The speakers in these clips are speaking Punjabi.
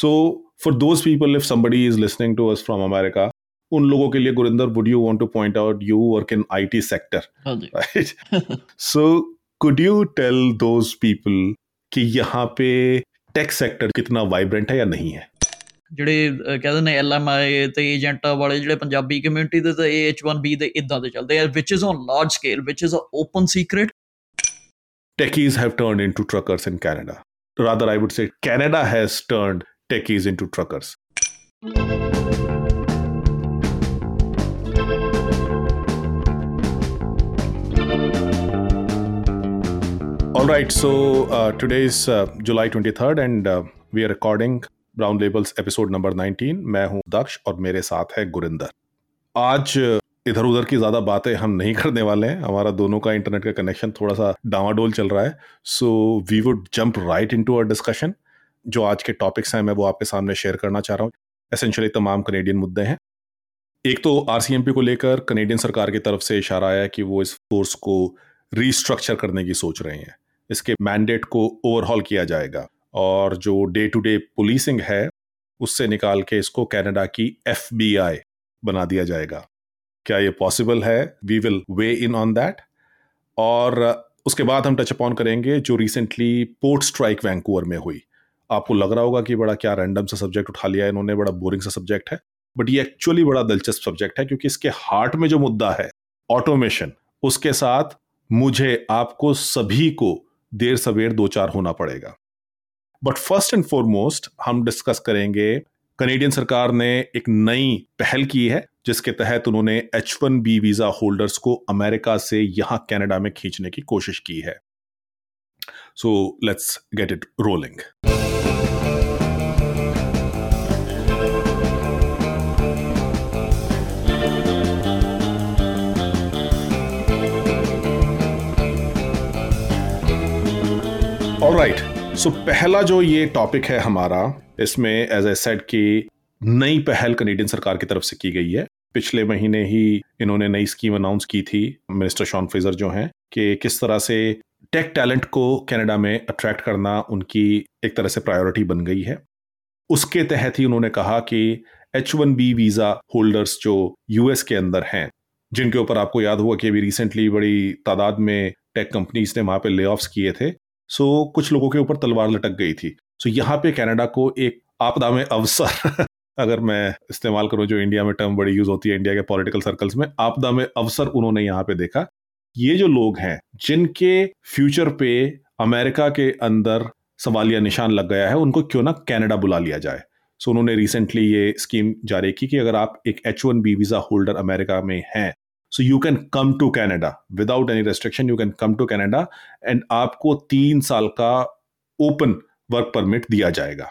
So for those people if somebody is listening to us from America उन लोगों के लिए Gurinder would you want to point out you work in IT sector right so could you tell those people कि यहाँ पे टेक सेक्टर कितना वाइब्रेंट है या नहीं है ਜਿਹੜੇ ਕਹਿੰਦੇ ਨੇ ਐਲ ਐਮ ਆਈ ਤੇ ਏਜੰਟ ਵਾਲੇ ਜਿਹੜੇ ਪੰਜਾਬੀ ਕਮਿਊਨਿਟੀ ਦੇ ਤੇ ਐਚ 1 ਬੀ ਦੇ ਇਦਾਂ ਦੇ ਚੱਲਦੇ ਆ ਵਿਚ is on large scale which is a open secret techies have turned into truckers in Canada rather I would say Canada has turned techies into truckers. All right, so uh, today is uh, July 23rd, and uh, we are recording Brown Labels episode number 19 मैं हूं दक्ष और मेरे साथ है गुरिंदर आज uh, इधर उधर की ज़्यादा बातें हम नहीं करने वाले हैं हमारा दोनों का इंटरनेट का कनेक्शन थोड़ा सा डावाडोल चल रहा है so we would jump right in to or discussion जो आज के टॉपिक्स हैं मैं वो आपके सामने शेयर करना चाह रहा हूँ एसेंशियली तमाम कनेडियन मुद्दे हैं एक तो आर को लेकर कनेडियन सरकार की तरफ से इशारा आया कि वो इस फोर्स को रीस्ट्रक्चर करने की सोच रहे हैं इसके मैंडेट को ओवरहॉल किया जाएगा और जो डे टू डे पुलिसिंग है उससे निकाल के इसको कनाडा की एफ बना दिया जाएगा क्या ये पॉसिबल है we will weigh in on that और उसके बाद हम टच अपॉन करेंगे जो रिसेंटली पोर्ट स्ट्राइक वैंकूवर में हुई आपको लग रहा होगा कि बड़ा क्या रैंडम सा सब्जेक्ट उठा लिया है इन्होंने बड़ा बोरिंग सा सब्जेक्ट है बट ये एक्चुअली बड़ा दिलचस्प सब्जेक्ट है क्योंकि इसके हार्ट में जो मुद्दा है ऑटोमेशन उसके साथ मुझे आपको सभी को देर सवेर दो चार होना पड़ेगा बट फर्स्ट एंड फॉरमोस्ट हम डिस्कस करेंगे कनेडियन सरकार ने एक नई पहल की है जिसके तहत उन्होंने H one B visa holders को अमेरिका से यहां कनाडा में खींचने की कोशिश की है so let's get it rolling right so पहला जो ये टॉपिक है हमारा इसमें एज ए सेट की नई पहल कनेडियन सरकार की तरफ से की गई है पिछले महीने ही इन्होंने नई स्कीम अनाउंस की थी मिनिस्टर शॉन फेजर जो हैं कि किस तरह से टेक टैलेंट को कनाडा में अट्रैक्ट करना उनकी एक तरह से प्रायोरिटी बन गई है उसके तहत ही उन्होंने कहा कि H one B visa holders जो यूएस के अंदर हैं जिनके ऊपर आपको याद हुआ कि अभी रिसेंटली बड़ी तादाद में टेक कंपनीज ने वहां पे ले ऑफ्स किए थे सो so, कुछ लोगों के ऊपर तलवार लटक गई थी सो so, यहाँ पे कनाडा को एक आपदा में अवसर अगर मैं इस्तेमाल करूँ जो इंडिया में टर्म बड़ी यूज होती है इंडिया के पॉलिटिकल सर्कल्स में आपदा में अवसर उन्होंने यहाँ पे देखा ये जो लोग हैं जिनके फ्यूचर पे अमेरिका के अंदर सवालिया निशान लग गया है उनको क्यों ना कनाडा बुला लिया जाए सो so, उन्होंने रिसेंटली ये स्कीम जारी की कि अगर आप एक H one B visa holder America में हैं so you can come to Canada without any restriction you can come to Canada and आपको तीन साल का ओपन वर्क परमिट दिया जाएगा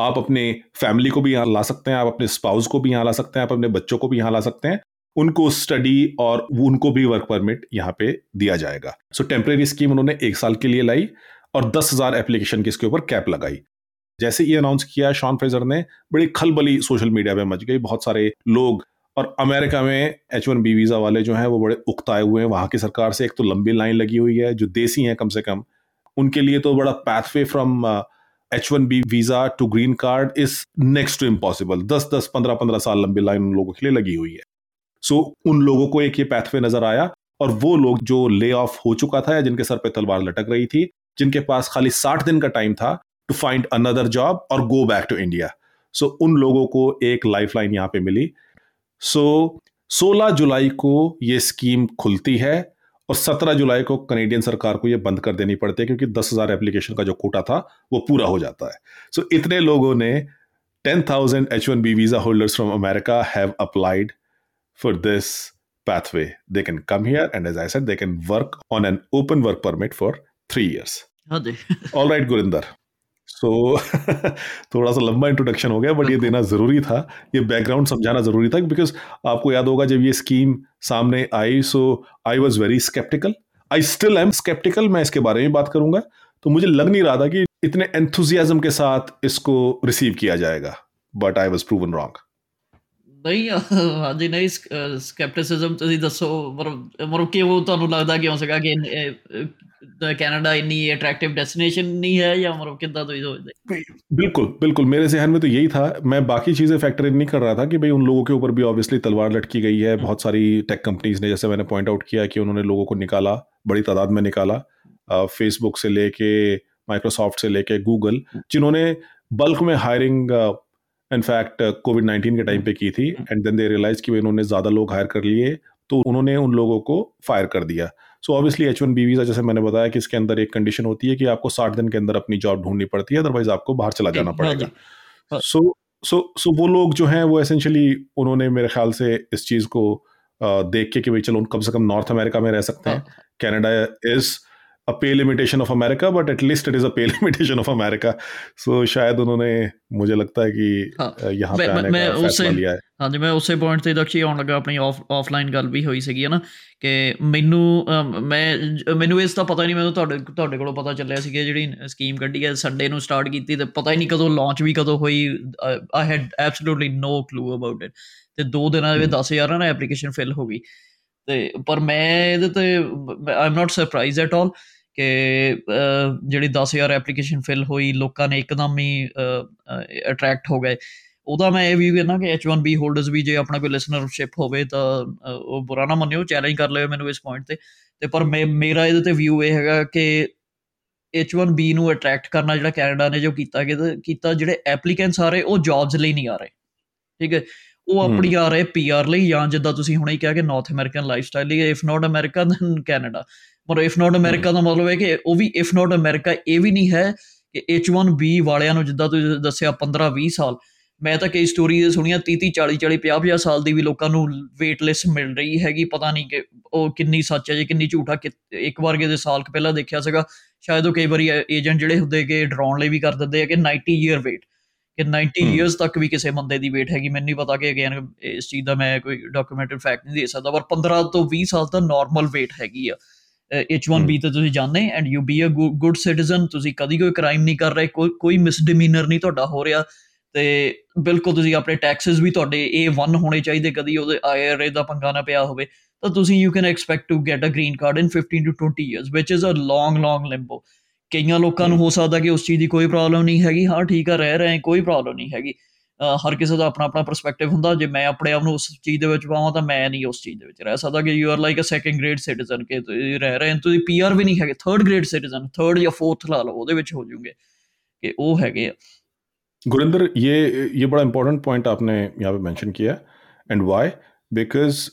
आप अपने फैमिली को भी यहाँ ला सकते हैं आप अपने स्पाउस को भी यहाँ ला सकते हैं आप अपने बच्चों को भी यहाँ ला सकते हैं उनको स्टडी और उनको भी वर्क परमिट यहाँ पे दिया जाएगा सो टेम्प्रेरी स्कीम उन्होंने एक साल के लिए लाई और दस हज़ार एप्लीकेशन की इसके ऊपर कैप लगाई जैसे ये अनाउंस किया शॉन फ्रेजर ने बड़ी खलबली सोशल मीडिया पे मच गई बहुत सारे लोग और अमेरिका में एच वन बी वीज़ा वाले जो हैं वो बड़े उकताए हुए हैं वहाँ की सरकार से एक तो लंबी लाइन लगी हुई है जो देसी हैं कम से कम उनके लिए तो बड़ा pathway from H one B visa to green card is next to impossible दस दस पंद्रह पंद्रह साल लंबी लाइन उन लोगों के लिए लगी हुई है सो so, उन लोगों को एक ये पैथवे नज़र आया और वो लोग जो ले ऑफ हो चुका था या जिनके सर पे तलवार लटक रही थी जिनके पास खाली साठ दिन का टाइम था टू फाइंड अनदर जॉब और go back to India so उन लोगों को एक लाइफ लाइन यहाँ पे मिली सो 16 जुलाई को ये स्कीम खुलती है और 17 जुलाई को कनेडियन सरकार को ये बंद कर देनी पड़ती है क्योंकि 10,000 एप्लीकेशन का जो कोटा था वो पूरा हो जाता है सो so, इतने लोगों ने 10,000 H one B visa holders from America have applied for this pathway they can come here and as I said, they can work on an open work permit for three years all right Gurinder so so, थोड़ा सा लंबा इंट्रोडक्शन हो गया बट ये देना ज़रूरी था ये बैकग्राउंड समझाना ज़रूरी था बिकॉज आपको याद होगा जब ये स्कीम सामने आई so I was very sceptical I still am sceptical मैं इसके बारे में बात करूंगा तो मुझे लग नहीं रहा था कि इतने एंथुजियाजम के साथ इसको रिसीव किया जाएगा but I was proven wrong ਨਹੀਂ ਹਾਂਜੀ ਨਹੀਂ ਸਕੈਪਟਿਸਿਜ਼ਮ ਤੁਸੀਂ ਦੱਸੋ ਮਤਲਬ ਕਿ ਉਹ ਤੁਹਾਨੂੰ ਲੱਗਦਾ ਕਿਉਂ ਸੀਗਾ ਕਿ ਕੈਨੇਡਾ ਇੰਨੀ ਅਟਰੈਕਟਿਵ ਡੈਸਟੀਨੇਸ਼ਨ ਨਹੀਂ ਹੈ ਜਾਂ ਮਤਲਬ ਕਿੱਦਾਂ ਤੁਸੀਂ ਸੋਚਦੇ ਬਿल्कुल बिल्कुल मेरे जहन में तो यही था मैं बाकी चीज़ें फैक्टर इन नहीं कर रहा था कि भाई उन लोगों के ऊपर भी ऑब्वियसली तलवार लटकी गई है बहुत सारी टेक कंपनीज ने जैसे मैंने पॉइंट आउट किया कि उन्होंने लोगों को निकाला बड़ी तादाद में निकाला फेसबुक से लेके माइक्रोसॉफ्ट से लेके गूगल जिन्होंने बल्क में हायरिंग इनफैक्ट कोविड नाइन्टीन के टाइम पे की थी एंड देन दे रियलाइज कि उन्होंने ज़्यादा लोग हायर कर लिए तो उन्होंने उन लोगों को फायर कर दिया so obviously H one B visa जैसे मैंने बताया कि इसके अंदर एक कंडीशन होती है कि आपको साठ दिन के अंदर अपनी जॉब ढूंढनी पड़ती है अदरवाइज आपको बाहर चला जाना हाँ पड़ेगा सो सो सो वो लोग जो हैं वो एसेंशली उन्होंने मेरे ख्याल से इस चीज़ को uh, देख के कि भाई चलो कम से कम नॉर्थ अमेरिका में रह सकते हैं कैनेडा हाँ। Is a pale imitation of America, but at least it is a pale imitation of America. So शायद उन्होंने मुझे लगता है कि हाँ, यहाँ पे आने मैं, का फैसला लिया है हाँ जी मैं उसे पॉइंट ਤੇ ਤੱਕ ਹੀ ਆਉਣ ਲੱਗਾ ਆਪਣੀ ਆਫਲਾਈਨ ਗੱਲ ਵੀ ਹੋਈ ਸੀਗੀ ਨਾ ਕਿ ਮੈਨੂੰ ਮੈਂ ਮੈਨੂੰ ਇਸ ਦਾ ਪਤਾ ਨਹੀਂ ਮੈਨੂੰ ਤੁਹਾਡੇ ਤੁਹਾਡੇ ਕੋਲੋਂ ਪਤਾ ਚੱਲਿਆ ਸੀ ਕਿ ਜਿਹੜੀ ਸਕੀਮ ਕੱਢੀ ਹੈ ਸੰਡੇ ਨੂੰ ਸਟਾਰਟ ਕੀਤੀ ਤੇ ਪਤਾ ਹੀ ਨਹੀਂ ਕਦੋਂ ਲਾਂਚ ਵੀ ਕਦੋਂ ਹੋਈ I had absolutely no clue about it ਤੇ ਦੋ ਦਿਨਾਂ ਦੇ 10000 ਨਾ ਐਪਲੀਕੇਸ਼ਨ ਫਿਲ ਹੋ ਗਈ ਤੇ ਪਰ ਮੈਂ ਇਹਦੇ ਤੇ I am not surprised at all ਕਿ ਜਿਹੜੀ 10000 ਐਪਲੀਕੇਸ਼ਨ ਫਿਲ ਹੋਈ ਲੋਕਾਂ ਨੇ ਇੱਕਦਮ ਹੀ ਅਟਰੈਕਟ ਹੋ ਗਏ ਉਹਦਾ ਮੈਂ ਇਹ ਵੀ ਕਹਿੰਦਾ ਕਿ H1B ਹੋਲਡਰਸ ਵੀ ਜੇ ਆਪਣਾ ਕੋਈ ਲਿਸਨਰਸ਼ਿਪ ਹੋਵੇ ਤਾਂ ਉਹ ਬੁਰਾ ਨਾ ਮੰਨਿਓ ਚੈਲੰਜ ਕਰ ਲਿਓ ਮੈਨੂੰ ਇਸ ਪੁਆਇੰਟ ਤੇ ਤੇ ਪਰ ਮੇਰਾ ਇਹਦੇ ਤੇ ਵਿਊ ਇਹ ਹੈਗਾ ਕਿ H1B ਨੂੰ ਅਟਰੈਕਟ ਕਰਨਾ ਜਿਹੜਾ ਕੈਨੇਡਾ ਨੇ ਜੋ ਕੀਤਾ ਕੀਤਾ ਜਿਹੜੇ ਐਪਲੀਕੈਂਟਸ ਆ ਰਹੇ ਉਹ ਜੌਬਸ ਲਈ ਨਹੀਂ ਆ ਰਹੇ ਠੀਕ ਹੈ ਉਹ ਆਪਣੀ ਆ ਰਹੇ ਪੀਆਰ ਲਈ ਜਾਂ ਜਿੱਦਾਂ ਤੁਸੀਂ ਹੁਣੇ ਹੀ ਕਿਹਾ ਕਿ ਨਾਰਥ ਅਮਰੀਕਨ ਸਟਾਈਲ ਲਈ if not American then Canada ਮਤਲਬ ਇਫ ਨਾਟ ਅਮਰੀਕਾ ਦਾ ਮਤਲਬ ਹੈ ਕਿ ਉਹ ਵੀ ਇਫ ਨਾਟ ਅਮਰੀਕਾ ਇਹ ਵੀ ਨਹੀਂ ਹੈ ਕਿ H1B ਵਾਲਿਆਂ ਨੂੰ ਜਿੱਦਾਂ ਤੁਸੀਂ ਦੱਸਿਆ 15 20 ਸਾਲ ਮੈਂ ਤਾਂ ਕਈ ਸਟੋਰੀਜ਼ ਸੁਣੀਆਂ 30 30 40 40 50 50 ਸਾਲ ਦੀ ਵੀ ਲੋਕਾਂ ਨੂੰ ਵੇਟ ਲਿਸਟ ਮਿਲ ਰਹੀ ਹੈਗੀ ਪਤਾ ਨਹੀਂ ਕਿ ਉਹ ਕਿੰਨੀ ਸੱਚ ਹੈ ਜਾਂ ਕਿੰਨੀ ਝੂਠਾ ਇੱਕ ਵਾਰ ਦੇ ਸਾਲ ਕ ਪਹਿਲਾਂ ਦੇਖਿਆ ਸੀਗਾ ਸ਼ਾਇਦ ਉਹ ਕਈ ਵਾਰੀ ਏਜੰਟ ਜਿਹੜੇ ਹੁੰਦੇ ਕਿ ਡਰਾਉਣ ਲਈ ਵੀ ਕਰ ਦਿੰਦੇ ਆ ਕਿ 90 ਇਅਰ ਵੇਟ ਕਿ 90 ਇਅਰਸ ਤੱਕ ਵੀ ਕਿਸੇ ਬੰਦੇ ਦੀ ਵੇਟ ਹੈਗੀ ਮੈਨੂੰ ਨਹੀਂ ਪਤਾ ਕਿ ਅਗੇਨ ਇਸ ਚੀਜ਼ ਦਾ ਮੈਂ ਕੋਈ ਡਾਕੂਮੈਂਟਡ ਫੈਕਟ ਨਹੀਂ ਦੇ ਸਕਦਾ ਪਰ 15 ਤੋਂ 20 ਸਾਲ ਤਾਂ ਨਾਰਮਲ ਵੇਟ ਹੈਗੀ ਆ H1B ਤਾਂ ਤੁਸੀਂ ਜਾਣਦੇ and you be a good citizen ਤੁਸੀਂ ਕਦੀ ਕੋਈ ਕ੍ਰਾਈਮ ਨਹੀਂ ਕਰ ਰਹੇ ਕੋਈ ਮਿਸਡਿਮੀਨਰ ਨਹੀਂ ਤੁਹਾਡਾ ਹੋ ਰਿਹਾ ਤੇ ਬਿਲਕੁਲ ਤੁਸੀਂ ਆਪਣੇ ਟੈਕਸਸ ਵੀ ਤੁਹਾਡੇ A1 ਹੋਣੇ ਚਾਹੀਦੇ ਕਦੀ ਉਹਦੇ IRA ਦਾ ਪੰਗਾ ਨਾ ਪਿਆ ਹੋਵੇ ਤਾਂ ਤੁਸੀਂ you can expect to get a green card in 15 to 20 years ਵਿਚ is a long long limbo ਕਈਆਂ ਲੋਕਾਂ ਨੂੰ ਹੋ ਸਕਦਾ ਕਿ ਉਸ ਚੀਜ਼ ਦੀ ਕੋਈ ਪ੍ਰੋਬਲਮ ਨਹੀਂ ਹੈਗੀ ਹਾਂ ਠੀਕ ਆ ਰਹਿ ਰਹੇ ਕੋਈ ਪ੍ਰੋਬਲਮ ਨਹੀਂ ਹੈਗੀ ਹਰ ਕਿਸੇ ਦਾ ਆਪਣਾ ਆਪਣਾ ਪਰਸਪੈਕਟਿਵ ਹੁੰਦਾ ਜੇ ਮੈਂ ਆਪਣੇ ਆਪ ਨੂੰ ਉਸ ਚੀਜ਼ ਦੇ ਵਿੱਚ ਪਾਵਾਂ ਤਾਂ ਮੈਂ ਨਹੀਂ ਉਸ ਚੀਜ਼ ਦੇ ਵਿੱਚ ਰਹਿ ਸਕਦਾ ਕਿ you are like a second grade citizen ਕਿ ਤੁਸੀਂ ਰਹਿ ਰਹੇ ਹੋ ਤੁਸੀਂ ਪੀਆਰ ਵੀ ਨਹੀਂ ਹੈਗੇ ਥਰਡ ਗ੍ਰੇਡ ਸਿਟੀਜ਼ਨ ਥਰਡ ਜਾਂ ਫੋਰਥ ਲਾ ਲਓ ਉਹਦੇ ਵਿੱਚ ਹੋ ਜੂਗੇ ਕਿ ਉਹ ਹੈਗੇ ਆ ਗੁਰਿੰਦਰ ਇਹ ਇਹ ਬੜਾ ਇੰਪੋਰਟੈਂਟ ਪੁਆਇੰਟ ਆਪਨੇ ਯਹਾਂ ਪੇ ਮੈਂਸ਼ਨ ਕੀਤਾ ਐਂਡ ਵਾਈ ਬਿਕਾਜ਼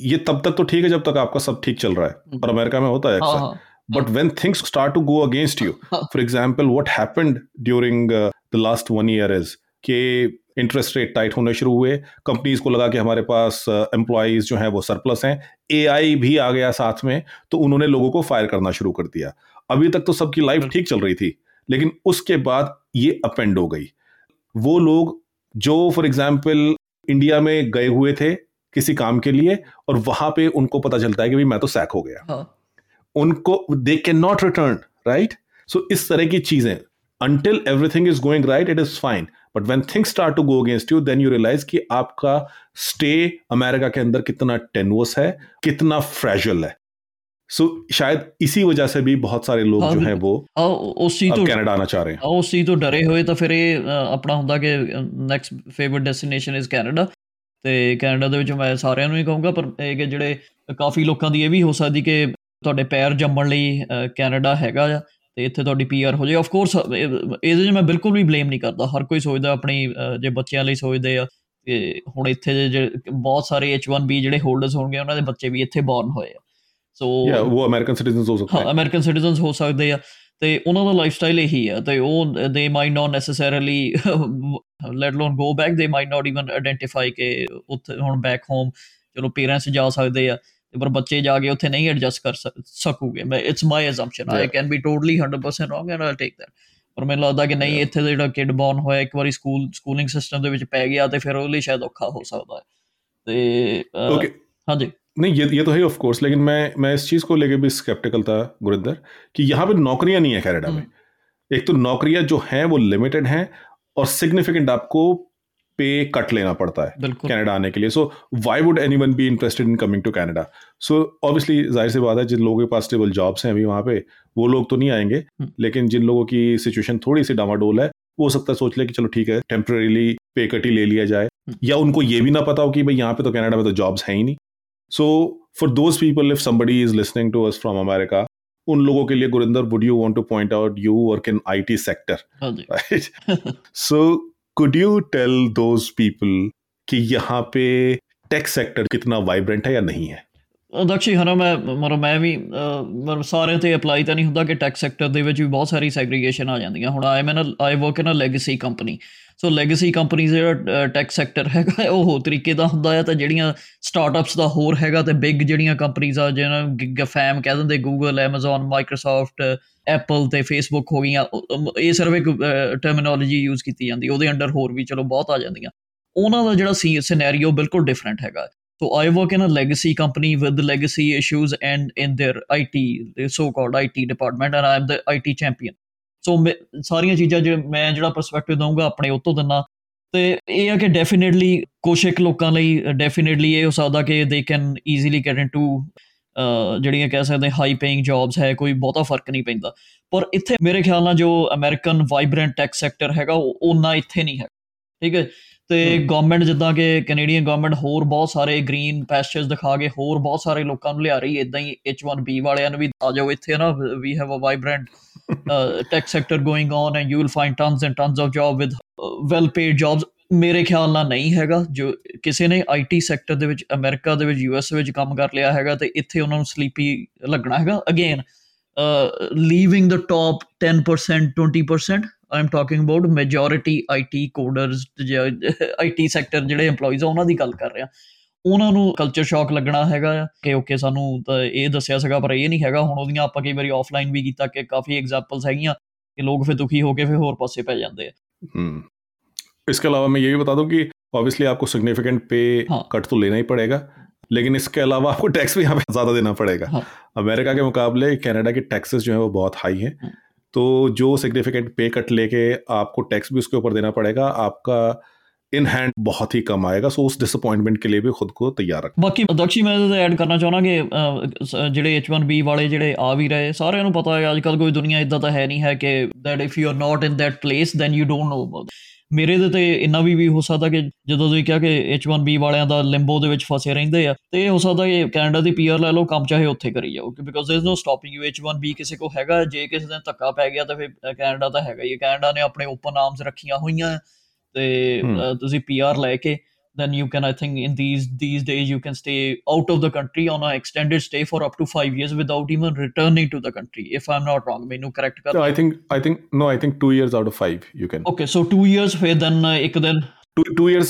ਇਹ ਤਬ ਤੱਕ ਤਾਂ ਠੀਕ ਹੈ जब ਤੱਕ ਆਪਕਾ ਸਭ ਠੀਕ ਚੱਲ रहा ਹੈ ਪਰ ਅਮਰੀਕਾ में ਹੋਤਾ ਹੈ अक्सर but when things start to go against you for example what happened during uh, the last one year is कि इंटरेस्ट रेट टाइट होने शुरू हुए कंपनीज को लगा कि हमारे पास एम्प्लॉयज़ जो हैं वो सरप्लस हैं ए भी आ गया साथ में तो उन्होंने लोगों को फायर करना शुरू कर दिया अभी तक तो सबकी लाइफ ठीक चल रही थी लेकिन उसके बाद ये अपेंड हो गई वो लोग जो फॉर एग्जाम्पल इंडिया में गए हुए थे किसी काम के लिए और वहां पे उनको पता चलता है कि भी मैं तो सैक हो गया हाँ। उनको they can not return right so इस तरह की चीजें until everything is going right it is fine but when things start to go against you then you realise कि आपका स्टे अमेरिका के अंदर कितना टेनवस है कितना फ्रेजल है सो so, शायद इसी वजह से भी बहुत सारे लोग जो हैं वो ਉਸੀ ਤੋਂ ਕੈਨੇਡਾ ਆਣਾ ਚਾਹ ਰਹੇ ਹਨ ਉਸੀ ਤੋਂ ਡਰੇ ਹੋਏ ਤਾਂ ਫਿਰ ਇਹ ਆਪਣਾ ਹੁੰਦਾ ਕਿ next favourite destination is Canada ਤੇ ਕੈਨੇਡਾ ਦੇ ਵਿੱਚ ਮੈਂ ਸਾਰਿਆਂ ਨੂੰ ਹੀ ਕਹੂੰਗਾ ਪਰ ਇਹ ਕਿ ਜਿਹੜੇ ਕਾਫੀ ਲੋਕਾਂ ਦੀ ਇਹ ਵੀ ਹੋ ਸਕਦੀ ਕਿ ਤੁਹਾਡੇ ਪੈਰ ਜੰਮਣ ਲਈ ਕੈਨੇਡਾ ਹੈਗਾ ਤੇ ਇੱਥੇ ਤੁਹਾਡੀ ਪੀਆਰ ਹੋ ਜਾਏ ਆਫ ਕੋਰਸ ਇਹਦੇ ਜੇ ਮੈਂ ਬਿਲਕੁਲ ਵੀ ਬਲੇਮ ਨਹੀਂ ਕਰਦਾ ਹਰ ਕੋਈ ਸੋਚਦਾ ਆਪਣੀ ਜੇ ਬੱਚਿਆਂ ਲਈ ਸੋਚਦੇ ਆ ਕਿ ਹੁਣ ਇੱਥੇ ਜੇ ਬਹੁਤ ਸਾਰੇ H1B ਜਿਹੜੇ ਹੋਲਡਰਸ ਹੋਣਗੇ ਉਹਨਾਂ ਦੇ ਬੱਚੇ ਵੀ ਇੱਥੇ ਬੌਰਨ ਹੋਏ ਆ ਸੋ ਯਾ ਉਹ ਅਮਰੀਕਨ ਸਿਟੀਜ਼ਨਸ ਹੋ ਸਕਦੇ ਆ ਅਮਰੀਕਨ ਸਿਟੀਜ਼ਨਸ ਹੋ ਸਕਦੇ ਆ ਤੇ ਉਹਨਾਂ ਦਾ ਲਾਈਫਸਟਾਈਲ ਇਹੀ ਆ ਤੇ ਉਹ they might not necessarily let alone go back they might not even identify ਕਿ ਉੱਥੇ ਹੁਣ ਬੈਕ ਹੋਮ ਚਲੋ ਪੇਰੈਂਟਸ ਜਾ ਸਕਦੇ ਆ ਤੇ ਪਰ ਬੱਚੇ ਜਾ ਕੇ ਉੱਥੇ ਨਹੀਂ ਐਡਜਸਟ ਕਰ ਸਕੂਗੇ ਮੈਂ it's my assumption I can be totally 100% wrong and I take that ਪਰ ਮੈਨੂੰ ਲੱਗਦਾ ਕਿ ਨਹੀਂ ਇੱਥੇ ਦਾ ਜਿਹੜਾ ਕਿਡ ਬੌਰਨ ਹੋਇਆ ਇੱਕ ਵਾਰੀ ਸਕੂਲ ਸਕੂਲਿੰਗ ਸਿਸਟਮ ਦੇ ਵਿੱਚ ਪੈ ਗਿਆ ਤੇ ਫਿਰ ਉਹ ਲਈ ਸ਼ਾਇਦ ਔਖਾ ਹੋ ਸਕਦਾ ਹੈ ਤੇ ਓਕੇ ਹਾਂਜੀ नहीं ये ये तो है ऑफ कोर्स लेकिन मैं मैं इस चीज़ को लेके भी स्केप्टिकल था गुरिंदर कि यहाँ पे नौकरियाँ नहीं है कनाडा में एक तो नौकरियाँ जो हैं वो लिमिटेड हैं और सिग्निफिकेंट आपको पे कट लेना पड़ता है कनाडा आने के लिए so why would anybody interested in coming to Canada so obviously जाहिर सी बात है जिन लोगों के पास स्टेबल जॉब्स हैं अभी वहाँ पे वो लोग तो नहीं आएंगे हम्म। लेकिन जिन लोगों की सिचुएशन थोड़ी सी डामाडोल है वो सकता है सोच ले कि चलो ठीक है टेम्प्रेरीली पे कट ही ले लिया जाए हम्म। या उनको ये भी ना पता हो कि भाई यहाँ पे तो कनाडा में तो जॉब्स हैं ही नहीं so for those people if somebody is listening to us from America उन लोगों के लिए Gurinder would you want to point out you work in IT sector so could you tell those people कि यहाँ पे टेक सेक्टर कितना ਵਾਈਬ੍ਰੈਂਟ ਹੈ ਜਾਂ ਨਹੀਂ ਹੈ ਦਕਸ਼ੀ ਹਨਾ ਮੈਂ ਮਰ ਮੈਂ ਵੀ ਮਰ ਸਾਰੇ ਤੇ ਅਪਲਾਈ ਤਾਂ ਨਹੀਂ ਹੁੰਦਾ ਕਿ ਟੈਕ ਸੈਕਟਰ ਦੇ ਵਿੱਚ ਵੀ ਬਹੁਤ ਸਾਰੀ ਸੈਗਰੀਗੇਸ਼ਨ ਆ ਜਾਂਦੀਆਂ ਹੁਣ ਆਈ ਮੈਂ I work in a legacy company so legacy ਕੰਪਨੀਆਂ ਜਿਹੜਾ ਟੈਕ ਸੈਕਟਰ ਹੈਗਾ ਉਹ ਹੋ ਤਰੀਕੇ ਦਾ ਹੁੰਦਾ ਹੈ ਤਾਂ ਜਿਹੜੀਆਂ ਸਟਾਰਟਅਪਸ ਦਾ ਹੋਰ ਹੈਗਾ ਤੇ ਬਿਗ ਜਿਹੜੀਆਂ ਕੰਪਨੀਆਂ ਆ ਜਿਹਨਾਂ ਗਫੈਮ ਕਹਿ ਦਿੰਦੇ ਗੂਗਲ ਐਮਾਜ਼ਨ ਮਾਈਕਰੋਸਾਫਟ ਐਪਲ ਤੇ ਫੇਸਬੁੱਕ ਹੋ ਗਈਆਂ ਇਹ ਸਰਵੇ ਟਰਮੀਨੋਲੋਜੀ ਯੂਜ਼ ਕੀਤੀ ਜਾਂਦੀ ਉਹਦੇ ਅੰਡਰ ਹੋਰ ਵੀ ਚਲੋ ਬਹੁਤ ਆ ਜਾਂਦੀਆਂ ਉਹਨਾਂ ਦਾ ਜਿਹੜਾ ਸੀ ਸਿਨੈਰੀਓ ਬਿਲਕੁਲ ਡਿਫਰੈਂਟ ਹੈਗਾ so I work in legacy company with legacy issues and in there IT ਦੇ so called IT department and and I'm the IT so ਸਾਰੀਆਂ ਚੀਜ਼ਾਂ ਜੇ ਮੈਂ ਜਿਹੜਾ ਪਰਸਪੈਕਟਿਵ ਦਊਂਗਾ ਆਪਣੇ ਉਤੋਂ ਦਿੰਨਾ ਤੇ ਇਹ ਆ ਕਿ ਡੈਫੀਨਿਟਲੀ ਕੁਝ ਇੱਕ ਲੋਕਾਂ ਲਈ ਡੈਫੀਨਿਟਲੀ ਇਹ ਹੋ ਸਕਦਾ ਕਿ they can easily get into ਜਿਹੜੀਆਂ ਕਹਿ ਸਕਦੇ ਹਾਈ ਪੇਇੰਗ ਜੌਬਸ ਹੈ ਕੋਈ ਬਹੁਤਾ ਫਰਕ ਨਹੀਂ ਪੈਂਦਾ ਪਰ ਇੱਥੇ ਮੇਰੇ ਖਿਆਲ ਨਾਲ ਜੋ ਅਮਰੀਕਨ ਵਾਈਬ੍ਰੈਂਟ ਟੈਕ ਸੈਕਟਰ ਹੈਗਾ ਉਹ ਉਨਾ ਇੱਥੇ ਨਹੀਂ ਹੈ ਠੀਕ ਹੈ ਤੇ ਗਵਰਨਮੈਂਟ ਜਿੱਦਾਂ ਕਿ ਕੈਨੇਡੀਅਨ ਗਵਰਨਮੈਂਟ ਹੋਰ ਬਹੁਤ ਸਾਰੇ ਗ੍ਰੀਨ ਪੈਸਚਰਸ ਦਿਖਾ ਕੇ ਹੋਰ ਬਹੁਤ ਸਾਰੇ ਲੋਕਾਂ ਨੂੰ ਲਿਆ ਰਹੀ ਇਦਾਂ ਹੀ H1B ਵਾਲਿਆਂ ਨੂੰ ਵੀ ਆ ਜਾਓ ਇੱਥੇ ਨਾ we have a vibrant tech sector going on and you will find tons and tons of job with well paid jobs ਮੇਰੇ ਖਿਆਲ ਨਾਲ ਨਹੀਂ ਹੈਗਾ ਜੋ ਕਿਸੇ ਨੇ ਆਈਟੀ ਸੈਕਟਰ ਦੇ ਵਿੱਚ ਅਮਰੀਕਾ ਦੇ ਵਿੱਚ ਯੂਐਸ ਵਿੱਚ ਕੰਮ ਕਰ ਲਿਆ ਹੈਗਾ ਤੇ ਇੱਥੇ ਉਹਨਾਂ ਨੂੰ ਸਲੀਪੀ ਲੱਗਣਾ ਹੈਗਾ again leaving the top 10% 20% I am talking about majority IT coders IT sector ਜਿਹੜੇ EMPLOYEES ਆ ਉਹਨਾਂ ਦੀ ਗੱਲ ਕਰ ਰਿਹਾ ਉਹਨਾਂ ਨੂੰ ਕਲਚਰ ਸ਼ੌਕ ਲੱਗਣਾ ਹੈਗਾ ਕਿ ਓਕੇ ਸਾਨੂੰ ਇਹ ਦੱਸਿਆ ਸੀਗਾ ਪਰ ਇਹ ਨਹੀਂ ਹੈਗਾ ਹੁਣ ਉਹਦੀਆਂ ਆਪਾਂ ਕਈ ਵਾਰੀ ਆਫਲਾਈਨ ਵੀ ਕੀਤਾ ਕਿ ਕਾਫੀ ਐਗਜ਼ਾਮਪਲਸ ਹੈਗੀਆਂ ਕਿ ਲੋਕ ਫਿਰ ਦੁਖੀ ਹੋ ਕੇ ਫਿਰ ਹੋਰ ਪਾਸੇ ਪੈ ਜਾਂਦੇ ਆ ਹੂੰ इसके अलावा मैं ये भी बता दूं कि ऑब्वियसली आपको सिग्निफिकेंट पे हाँ. कट तो लेना ही पड़ेगा लेकिन इसके अलावा आपको टैक्स भी यहाँ पे ज़्यादा देना पड़ेगा हाँ. अमेरिका के मुकाबले कनाडा के टैक्सेस जो है वो बहुत हाई हैं तो जो सिग्निफिकेंट पे कट लेके आपको टैक्स भी उसके ऊपर देना पड़ेगा आपका इन हैंड बहुत ही कम आएगा सो उस डिसअपॉइंटमेंट के लिए भी खुद को तैयार रख बाकी दक्षी मैं ऐड करना चाहना कि जे एच वन बी वाले जो आ भी रहे सारे पता है अजकल कोई दुनिया इदा तो है नहीं है कि that if you are not in that place then you don't know ਮੇਰੇ ਦੇ ਤੇ ਇੰਨਾ ਵੀ ਵੀ ਹੋ ਸਕਦਾ ਕਿ ਜਦੋਂ ਤੁਸੀਂ ਕਿਹਾ ਕਿ H1B ਵਾਲਿਆਂ ਦਾ ਲਿੰਬੋ ਦੇ ਵਿੱਚ ਫਸੇ ਰਹਿੰਦੇ ਆ ਤੇ ਇਹ ਹੋ ਸਕਦਾ ਕਿ ਕੈਨੇਡਾ ਦੀ ਪੀਆਰ ਲੈ ਲਓ ਕੰਮ ਚਾਹੇ ਉੱਥੇ ਕਰੀ ਜਾਓ ਕਿ because there is no stopping you H1B ਕਿਸੇ ਕੋ ਹੈਗਾ ਜੇ ਕਿਸੇ ਦਿਨ ਧੱਕਾ ਪੈ ਗਿਆ ਤਾਂ ਫਿਰ ਕੈਨੇਡਾ ਤਾਂ ਹੈਗਾ ਹੀ ਕੈਨੇਡਾ ਨੇ ਆਪਣੇ ਓਪਨ ਆਰਮਸ ਰੱਖੀਆਂ ਹੋਈਆਂ ਤੇ ਤੁਸੀਂ ਪੀਆਰ ਲੈ ਕੇ then you can i think in these these days you can stay out of the country on an extended stay for up to 5 years without even returning to the country if i'm not wrong ਮੈਨੂੰ correct no, i think i think no i think 2 years out of 5 you can okay so 2 years ਫਿਰ then ਇੱਕ then. टू ईयर्स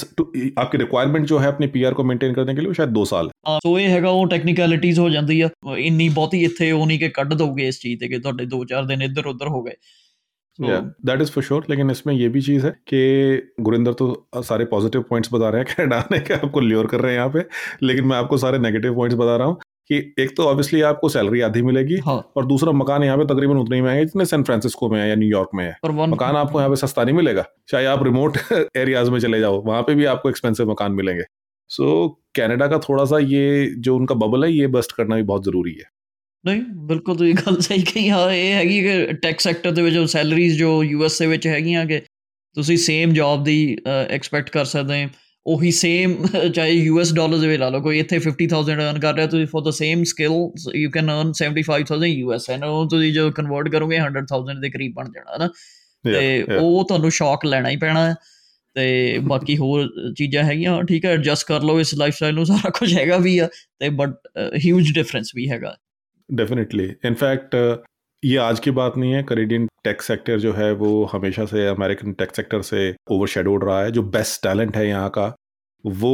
आपकी रिक्वायरमेंट जो है अपने पीआर को मेंटेन करने के लिए शायद 2 ਸਾਲ ਹਾਂ ਸੋ ਇਹ ਹੈਗਾ ਉਹ ਟੈਕਨੀਕੈਲਿਟੀਜ਼ ਹੋ ਜਾਂਦੀ ਆ ਇੰਨੀ ਬਹੁਤੀ ਇੱਥੇ ਉਹ ਨਹੀਂ ਕਿ ਕੱਢ ਦੋਗੇ ਇਸ ਚੀਜ਼ ਤੇ ਕਿ ਤੁਹਾਡੇ 2-4 ਦਿਨ ਇੱਧਰ ਉੱਧਰ दैट इज फॉर श्योर लेकिन इसमें यह भी चीज है कि गुरिंदर तो सारे पॉजिटिव पॉइंट्स बता रहे हैं कनाडा आने कि आपको ल्योर कर रहे हैं यहाँ पे लेकिन मैं आपको सारे नेगेटिव पॉइंट्स बता रहा हूँ कि एक तो ऑब्वियसली आपको सैलरी आधी मिलेगी हाँ. और दूसरा मकान यहाँ पे तकरीबन उतने ही महंगे जितने सैन फ्रांसिस्को में है या न्यूयॉर्क में है और मकान आपको यहाँ पे सस्ता नहीं मिलेगा चाहे आप रिमोट एरियाज में चले जाओ वहाँ पे भी आपको एक्सपेंसिव मकान मिलेंगे सो कैनेडा का थोड़ा सा ये जो उनका बबल है ये बस्ट करना भी बहुत जरूरी है ਨਹੀਂ ਬਿਲਕੁਲ ਤੁਸੀਂ ਗੱਲ ਸਹੀ ਕਹੀ ਆ ਇਹ ਹੈਗੀ ਕਿ ਟੈਕ ਸੈਕਟਰ ਦੇ ਵਿੱਚ ਸੈਲਰੀਜ਼ ਜੋ ਐਸ ਏ ਵਿੱਚ ਹੈਗੀਆਂ ਕਿ ਤੁਸੀਂ ਸੇਮ ਜੌਬ ਦੀ ਐਕਸਪੈਕਟ ਕਰ ਸਕਦੇ ਹੋ ਉਹੀ ਸੇਮ ਚਾਹੇ ਯੂਐਸ ਡਾਲਰ ਦੇ ਵਿੱਚ ਲਾ ਲਓ ਕੋਈ ਇੱਥੇ 50000 ਅਰਨ ਕਰ ਰਿਹਾ ਤੁਸੀਂ for the same skill you can earn 75000 US and ਉਹ ਤੁਸੀਂ ਜੋ ਕਨਵਰਟ ਕਰੋਗੇ 100000 ਦੇ ਕਰੀਬ ਬਣ ਜਾਣਾ ਨਾ ਤੇ ਉਹ ਤੁਹਾਨੂੰ ਸ਼ੌਕ ਲੈਣਾ ਹੀ ਪੈਣਾ ਤੇ ਬਾਕੀ ਹੋਰ ਚੀਜ਼ਾਂ ਹੈਗੀਆਂ ਠੀਕ ਹੈ ਐਡਜਸਟ ਕਰ ਲਓ ਇਸ ਲਾਈਫਸਟਾਈਲ ਨੂੰ ਸਾਰਾ ਕੁਝ ਹੈਗਾ ਵੀ ਆ ਤੇ ਬਟ ਹਿਊਜ ਡਿਫਰੈਂਸ ਵੀ ਹੈਗਾ डेफिनेटली इनफैक्ट uh, ये आज की बात नहीं है करेडियन टेक सेक्टर जो है वो हमेशा से अमेरिकन टेक सेक्टर से ओवर उड़ रहा है जो बेस्ट टैलेंट है यहाँ का वो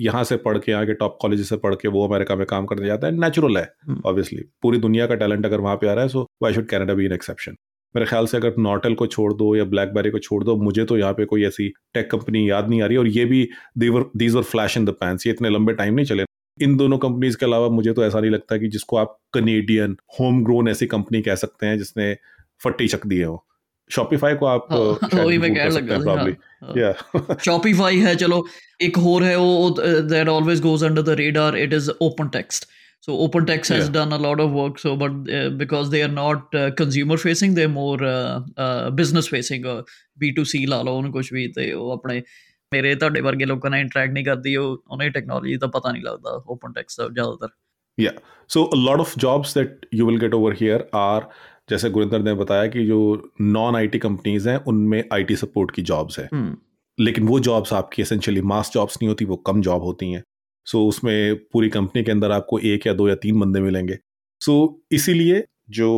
यहाँ से पढ़ के यहाँ के टॉप कॉलेज से पढ़ के वो अमेरिका में काम करने जाता है नेचुरल है ऑब्वियसली hmm. पूरी दुनिया का टैलेंट अगर वहाँ पे आ रहा है so why should Canada be in exception मेरे ख्याल से अगर नॉटल को छोड़ दो या ब्लैकबेरी को छोड़ दो मुझे तो यहाँ पे कोई ऐसी टेक कंपनी याद नहीं आ रही और ये भी these were flash in the pans ये इतने लंबे टाइम नहीं चले इन दोनों कंपनीज के अलावा मुझे तो ऐसा नहीं लगता कि जिसको आप कनेडियन होम ग्रोन ऐसी कंपनी कह सकते हैं जिसने फट्टी चक दिए हो शॉपिफाई को आप हाँ, uh, हाँ, शॉपिफाई हाँ, है चलो एक और है वो that always goes under the radar it is OpenText So OpenText has yeah. done a lot of work. So, but uh, because they are not uh, consumer facing, they're more uh, uh, business facing or uh, B2C ला लो उन कुछ भी ते वो अपने ਮੇਰੇ ਤੁਹਾਡੇ ਵਰਗੇ ਲੋਕਾਂ ਨਾਲ ਇੰਟਰੈਕਟ ਨਹੀਂ ਕਰਦੀ ਉਹ ਉਹਨਾਂ ਦੀ ਟੈਕਨੋਲੋਜੀ ਦਾ ਪਤਾ ਨਹੀਂ ਲੱਗਦਾ ਓਪਨ ਟੈਕਸਟ ਦਾ ਜ਼ਿਆਦਾਤਰ या so lot of jobs that you will get over here are जैसे गुरिंदर ने बताया कि जो नॉन आईटी कंपनीज हैं उनमें आईटी सपोर्ट की जॉब्स हैं hmm. लेकिन वो जॉब्स आपकी एसेंशियली मास जॉब्स नहीं होती वो कम जॉब होती हैं सो so, उसमें पूरी कंपनी के अंदर आपको एक या दो या तीन बंदे मिलेंगे सो so, इसीलिए जो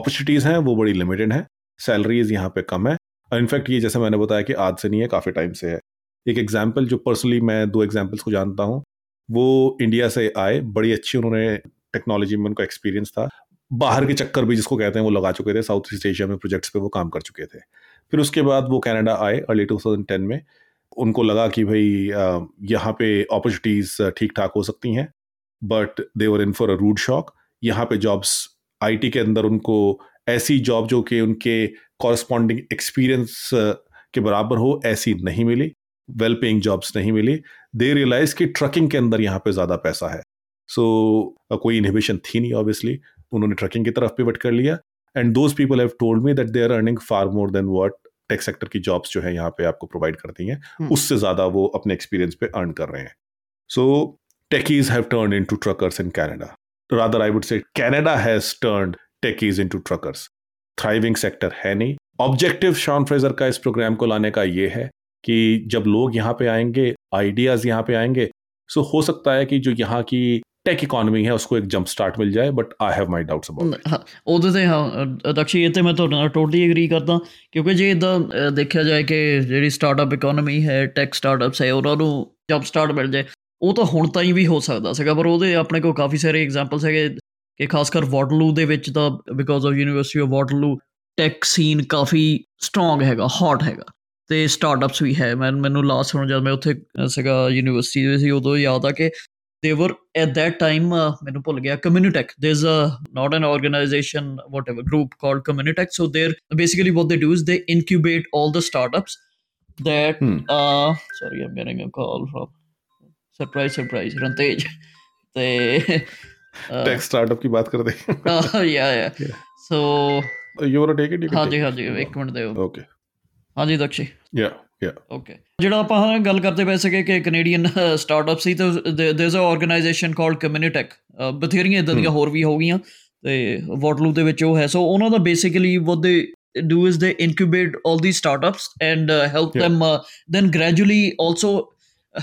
अपॉर्चुनिटीज़ हैं वो बड़ी लिमिटेड है सैलरीज यहाँ पे कम है इनफैक्ट ये जैसे मैंने बताया कि आज से नहीं है काफ़ी टाइम से है एक एग्जाम्पल जो पर्सनली मैं दो एग्जाम्पल्स को जानता हूँ वो इंडिया से आए बड़ी अच्छी उन्होंने टेक्नोलॉजी में उनका एक्सपीरियंस था बाहर के चक्कर भी जिसको कहते हैं वो लगा चुके थे साउथ ईस्ट एशिया में प्रोजेक्ट्स पे वो काम कर चुके थे फिर उसके बाद वो कनाडा आए अर्ली टू थाउजेंड टेन में उनको लगा कि भाई यहाँ पे अपॉर्चुनिटीज़ ठीक ठाक हो सकती हैं but they were in for a rude shock यहाँ पे जॉब्स आईटी के अंदर उनको ऐसी जॉब जो कि उनके कॉरस्पॉन्डिंग एक्सपीरियंस के बराबर हो ऐसी नहीं मिली वेल पेइंग जॉब्स नहीं मिली दे रियलाइज कि ट्रकिंग के अंदर यहाँ पे ज़्यादा पैसा है सो so, कोई इनहिबिशन थी नहीं ऑब्वियसली उन्होंने ट्रकिंग की तरफ पिवट कर लिया and those people have told me that they are earning far more than what tech sector की जॉब्स जो है यहाँ पे आपको प्रोवाइड करती हैं hmm. उससे ज़्यादा वो अपने एक्सपीरियंस पे अर्न कर रहे हैं so techies have turn into truckers in Canada rather I would say Canada has turn techies into truckers thriving sector है नहीं ऑब्जेक्टिव शॉन फ्रेजर का इस प्रोग्राम को लाने का ये है कि जब लोग यहाँ पे आएंगे आइडियाज़ यहाँ पे आएंगे सो हो सकता है कि जो यहाँ की ਟੈਕ ਇਕਨੋਮੀ ਹੈ उसको ਇੱਕ जंप स्टार्ट ਮਿਲ ਜਾਏ but I have my doubts about it ਹਾਂ ਉਹਦੇ ਤੇ ਹਾਂ ਅਕਸ਼ੀ ਇਹ ਤੇ ਮੈਂ ਤੁਹਾਡੇ ਨਾਲ ਟੋਟਲੀ ਐਗਰੀ ਕਰਦਾ ਕਿਉਂਕਿ ਜੇ ਇਦਾਂ ਦੇਖਿਆ ਜਾਏ ਕਿ ਜਿਹੜੀ ਸਟਾਰਟਅਪ ਇਕਨੋਮੀ ਹੈ ਟੈਕ ਸਟਾਰਟਅਪਸ ਹੈ ਉਹਨਾਂ ਨੂੰ ਜੰਪ ਮਿਲ ਜਾਏ ਉਹ ਤਾਂ ਹੁਣ ਤਾਂ ਹੀ ਵੀ ਹੋ ਸਕਦਾ ਸੀਗਾ ਪਰ ਉਹਦੇ ਆਪਣੇ ਕੋਲ ਕਾਫੀ ਸਾਰੇ ਐਗਜ਼ਾਮਪਲਸ ਹੈਗੇ ਕਿ ਖਾਸ ਕਰ ਵਾਟਰਲੂ ਦੇ ਵਿੱਚ ਤਾਂ because of University of Waterloo tech scene ਕਾਫੀ ਸਟਰੋਂਗ ਹੈਗਾ ਹੌਟ ਹੈਗਾ ਤੇ ਸਟਾਰਟਅਪਸ ਵੀ ਹੈ ਮੈਂ ਮੈਨੂੰ ਲਾਸਟ ਹੁਣ ਜਦ ਮੈਂ ਉੱਥੇ ਸੀਗਾ ਯੂਨੀਵਰਸਿਟੀ ਦੇ ਸੀ ਉਦੋਂ ਯਾਦ ਆ ਕਿ they were at that time ਮੈਨੂੰ ਭੁੱਲ ਗਿਆ communitech there's a not an organization whatever group called communitech so they're basically what they do is they incubate all the startups that hmm. uh sorry i'm getting a call from surprise surprise rantej they uh, tech startup की बात कर दे yeah yeah so you want to take it you can हाँ जी हाँ जी एक मिनट दे ओके okay. ਹਾਂਜੀ ਦਕਸ਼ੀ ਯਾ ਯਾ ਓਕੇ ਜਿਹੜਾ ਆਪਾਂ ਗੱਲ ਕਰਦੇ ਪਏ ਸੀਗੇ ਕਿ ਕੈਨੇਡੀਅਨ ਸਟਾਰਟਅਪ ਸੀ ਤੇ there is a organization called Communitech ਬਥੇਰੀਆਂ ਇਦਾਂ ਦੀਆਂ hmm. ਹੋਰ ਵੀ ਹੋਗੀਆਂ ਤੇ ਵਾਟਲੂ ਦੇ ਵਿੱਚ ਉਹ ਹੈ ਸੋ ਉਹਨਾਂ ਦਾ basically what they do is they incubate all these startups and uh, help yeah. them uh, then gradually also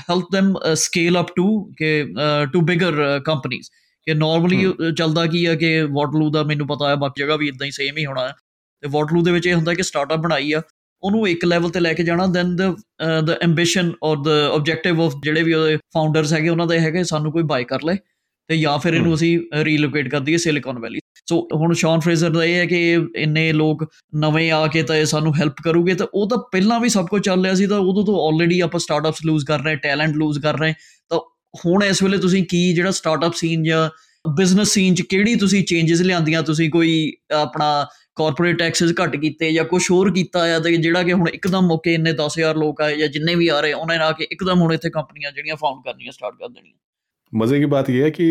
help them uh, scale up to uh, to bigger uh, companies ਕਿ ਨਾਰਮਲੀ hmm. ਚੱਲਦਾ ਕੀ ਹੈ ਕਿ ਵਾਟਲੂ ਦਾ ਮੈਨੂੰ ਪਤਾ ਹੈ ਬਾਕੀ ਜਗ੍ਹਾ ਵੀ ਇਦਾਂ ਹੀ ਸੇਮ ਹੀ ਹੋਣਾ ਹੈ ਤੇ ਵਾਟਲੂ ਦੇ ਵਿੱਚ ਇਹ ਹੁੰਦਾ ਕਿ ਸਟਾਰਟਅਪ ਬਣਾਈ ਆ ਉਹਨੂੰ ਇੱਕ ਲੈਵਲ ਤੇ ਲੈ ਕੇ ਜਾਣਾ then the the ambition or the objective of ਜਿਹੜੇ ਵੀ ਉਹਦੇ ਫਾਊਂਡਰਸ ਹੈਗੇ ਉਹਨਾਂ ਦਾ ਇਹ ਹੈਗਾ ਸਾਨੂੰ ਕੋਈ ਬਾਈ ਕਰ ਲੈ ਤੇ ਜਾਂ ਫਿਰ ਇਹਨੂੰ ਅਸੀਂ ਰੀਲੋਕੇਟ ਕਰ ਦਈਏ ਸਿਲਿਕਨ ਵੈਲੀ ਸੋ ਹੁਣ ਸ਼ੌਨ ਫਰੇਜ਼ਰ ਦਾ ਇਹ ਹੈ ਕਿ ਇੰਨੇ ਲੋਕ ਨਵੇਂ ਆ ਕੇ ਤਾਂ ਇਹ ਸਾਨੂੰ ਹੈਲਪ ਕਰੂਗੇ ਤਾਂ ਉਹ ਤਾਂ ਪਹਿਲਾਂ ਵੀ ਸਭ ਕੁਝ ਚੱਲ ਰਿਹਾ ਸੀ ਤਾਂ ਉਦੋਂ ਤੋਂ ਆਲਰੇਡੀ ਆਪਾਂ ਸਟਾਰਟਅਪਸ ਲੂਜ਼ ਕਰ ਰਹੇ ਟੈਲੈਂਟ ਲੂਜ਼ ਕਰ ਰਹੇ ਤਾਂ ਹੁਣ ਇਸ ਵੇਲੇ ਤੁਸੀਂ ਕੀ ਜਿਹੜਾ ਸਟਾਰਟਅਪ ਸੀਨ ਜਾਂ ਬਿਜ਼ਨਸ ਸੀਨ 'ਚ ਕਿਹੜੀ ਤੁਸੀਂ ਚੇਂਜਸ ਲਿਆਂਦੀਆਂ ਤੁਸੀਂ ਕੋਈ ਆਪਣਾ ਕਾਰਪੋਰੇਟ ਟੈਕਸਸ घट किए या कुछ ਹੋਰ किया ਆ ਤੇ ਜਿਹੜਾ ਕਿ ਹੁਣ ਇੱਕਦਮ ਮੌਕੇ ਇੰਨੇ 10000 ਲੋਕ ਆਏ ਜਾਂ ਜਿੰਨੇ ਵੀ ਆ ਰਹੇ ਉਹਨਾਂ ਨੇ ਆ ਕੇ ਇੱਕਦਮ ਹੁਣ ਇੱਥੇ ਕੰਪਨੀਆਂ ਜਿਹੜੀਆਂ ਫਾਊਂਡ ਕਰਨੀਆਂ ਸਟਾਰਟ ਕਰ ਦੇਣੀਆਂ मजे की बात यह है कि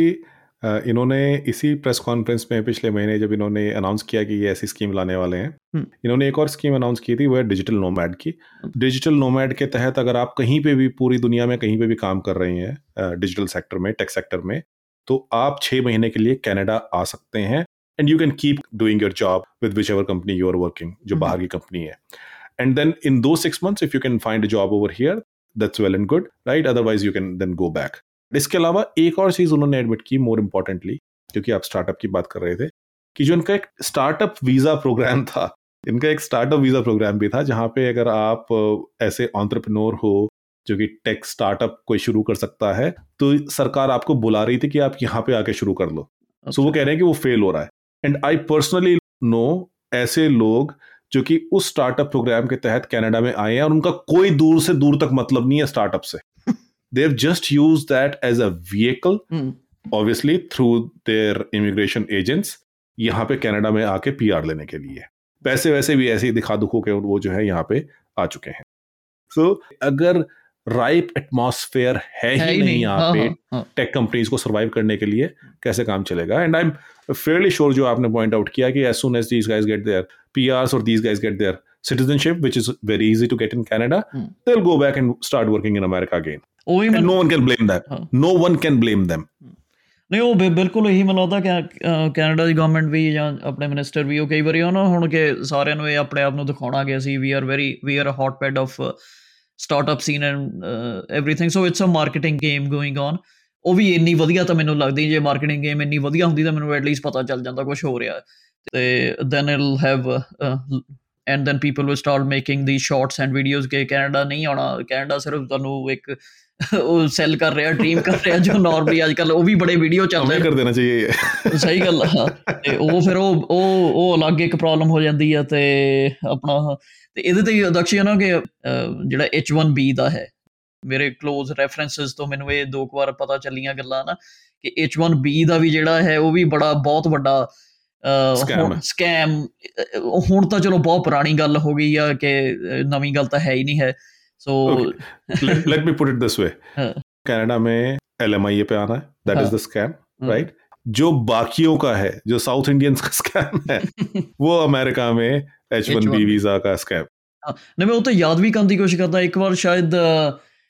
इन्होंने इसी प्रेस कॉन्फ्रेंस में पिछले महीने जब इन्होंने अनाउंस किया कि ये ऐसी स्कीम लाने वाले हैं इन्होंने एक और स्कीम अनाउंस की थी वह डिजिटल नोमैड की डिजिटल नोमैड के तहत अगर आप कहीं पे भी पूरी दुनिया में कहीं पे भी काम कर रहे हैं डिजिटल सेक्टर में टेक सेक्टर में तो आप छः महीने के लिए कैनेडा आ सकते हैं and you can keep doing your job with whichever company you are working जो mm-hmm. बाहर की कंपनी है एंड देन इन दो six months if you can find a job over here that's well and good right otherwise you can then go back इसके अलावा एक और चीज़ उन्होंने एडमिट की मोर इम्पोर्टेंटली क्योंकि आप स्टार्टअप की बात कर रहे थे कि जो इनका एक स्टार्टअप वीज़ा प्रोग्राम था इनका एक स्टार्टअप वीज़ा प्रोग्राम भी था जहाँ पे अगर आप ऐसे ऑन्ट्रप्रनोर हो जो कि टेक स्टार्टअप कोई शुरू कर सकता है तो सरकार आपको बुला रही थी कि आप यहाँ पे आके शुरू कर लो सो okay. so वो अच्छा। कह रहे हैं कि वो फेल हो रहा है एंड आई पर्सनली नो ऐसे लोग जो कि उस स्टार्टअप प्रोग्राम के तहत कनाडा में आए हैं और उनका कोई दूर से दूर तक मतलब नहीं है स्टार्टअप से they just use that as a vehicle obviously through their immigration agents यहाँ पे कनाडा में आके पीआर लेने के लिए पैसे वैसे भी ऐसे ही दिखा दुखो के वो जो है यहाँ पे आ चुके हैं सो so, अगर राइप एटमोसफेयर है ही नहीं, नहीं यहाँ पे टेक कंपनीज को सर्वाइव करने के लिए कैसे काम चलेगा and I am fairly sure जो आपने पॉइंट आउट किया कि as soon as these guys get their P और these guys get their citizenship which is very easy to get in canada hmm. they'll go back and start working in america again and no one can blame that हाँ. no one can blame them ਨਹੀਂ ਉਹ ਬਿਲਕੁਲ ਇਹੀ ਮੈਨੂੰ ਲੱਗਦਾ ਕਿ ਕੈਨੇਡਾ ਦੀ ਗਵਰਨਮੈਂਟ ਵੀ ਜਾਂ ਆਪਣੇ ਮਿਨਿਸਟਰ ਵੀ ਉਹ ਕਈ ਵਾਰੀ ਉਹਨਾਂ ਹੁਣ ਕਿ ਸਾਰਿਆਂ ਨੂੰ ਇਹ ਆਪਣੇ ਆਪ ਨੂੰ ਦਿਖਾਉਣਾ ਕਿ ਅਸੀਂ we are very we are a hot bed of startup scene and everything so it's a marketing game going on ਉਹ ਵੀ ਇੰਨੀ ਵਧੀਆ ਤਾਂ ਮੈਨੂੰ ਲੱਗਦੀ ਜੇ ਮਾਰਕੀਟਿੰਗ ਗੇਮ ਇੰਨੀ ਵਧੀਆ ਹੁੰਦੀ ਤਾਂ ਮੈਨੂੰ ਐਟਲੀਸਟ ਪਤਾ ਚੱਲ ਜਾਂਦਾ ਕੁਝ ਹੋ ਰਿਹਾ ਤੇ then it'll have and then people will start making the shorts and videos ਕਿ ਕੈਨੇਡਾ ਨਹੀਂ ਆਉਣਾ ਕੈਨੇਡਾ ਸਿਰਫ ਤੁਹਾਨੂੰ ਇੱਕ ਉਹ ਸੈਲ ਕਰ ਰਿਹਾ ਡ੍ਰੀਮ ਕਰ ਰਿਹਾ ਜੋ ਨਾਰਮਲੀ ਅੱਜ ਕੱਲ ਉਹ ਵੀ ਬੜੇ ਵੀਡੀਓ ਚੱਲਦੇ ਨੇ ਕਰ ਦੇਣਾ ਚਾਹੀਏ ਸਹੀ ਗੱਲ ਆ ਤੇ ਉਹ ਫਿਰ ਉਹ ਉਹ ਉਹ ਅਲੱਗ ਇੱਕ ਪ੍ਰੋਬਲਮ ਹੋ ਜਾਂਦੀ ਆ ਤੇ ਆਪਣਾ ਤੇ ਇਹਦੇ ਤੇ ਅਦਕਸ਼ੀ ਨਾ ਕਿ ਜਿਹੜਾ H1B ਦਾ ਹੈ ਮੇਰੇ ক্লোਜ਼ ਰੈਫਰੈਂਸਸ ਤੋਂ ਮੈਨੂੰ ਇਹ ਦੋ ਵਾਰ ਪਤਾ ਚੱਲੀਆਂ ਗੱਲਾਂ ਨਾ ਕਿ H1B ਦਾ ਵੀ ਜਿਹੜਾ ਹੈ ਉਹ ਵੀ ਬੜਾ ਬਹੁਤ ਵੱਡਾ ਸਕੈਮ ਹੁਣ ਤਾਂ ਚਲੋ ਬਹੁਤ ਪੁਰਾਣੀ ਗੱਲ ਹੋ ਗਈ ਆ ਕਿ ਨਵੀਂ ਗੱਲ ਤਾਂ ਹੈ ਹੀ ਨਹੀਂ ਹੈ so let me put it this way Canada में एल एम आई ए पे आना है that is the scam right जो बाकियों का है जो साउथ इंडियंस का स्कैम है वो अमेरिका में एच वन बी वीजा का स्कैम हाँ। नहीं मैं वो तो याद भी करने की कोशिश करता एक बार शायद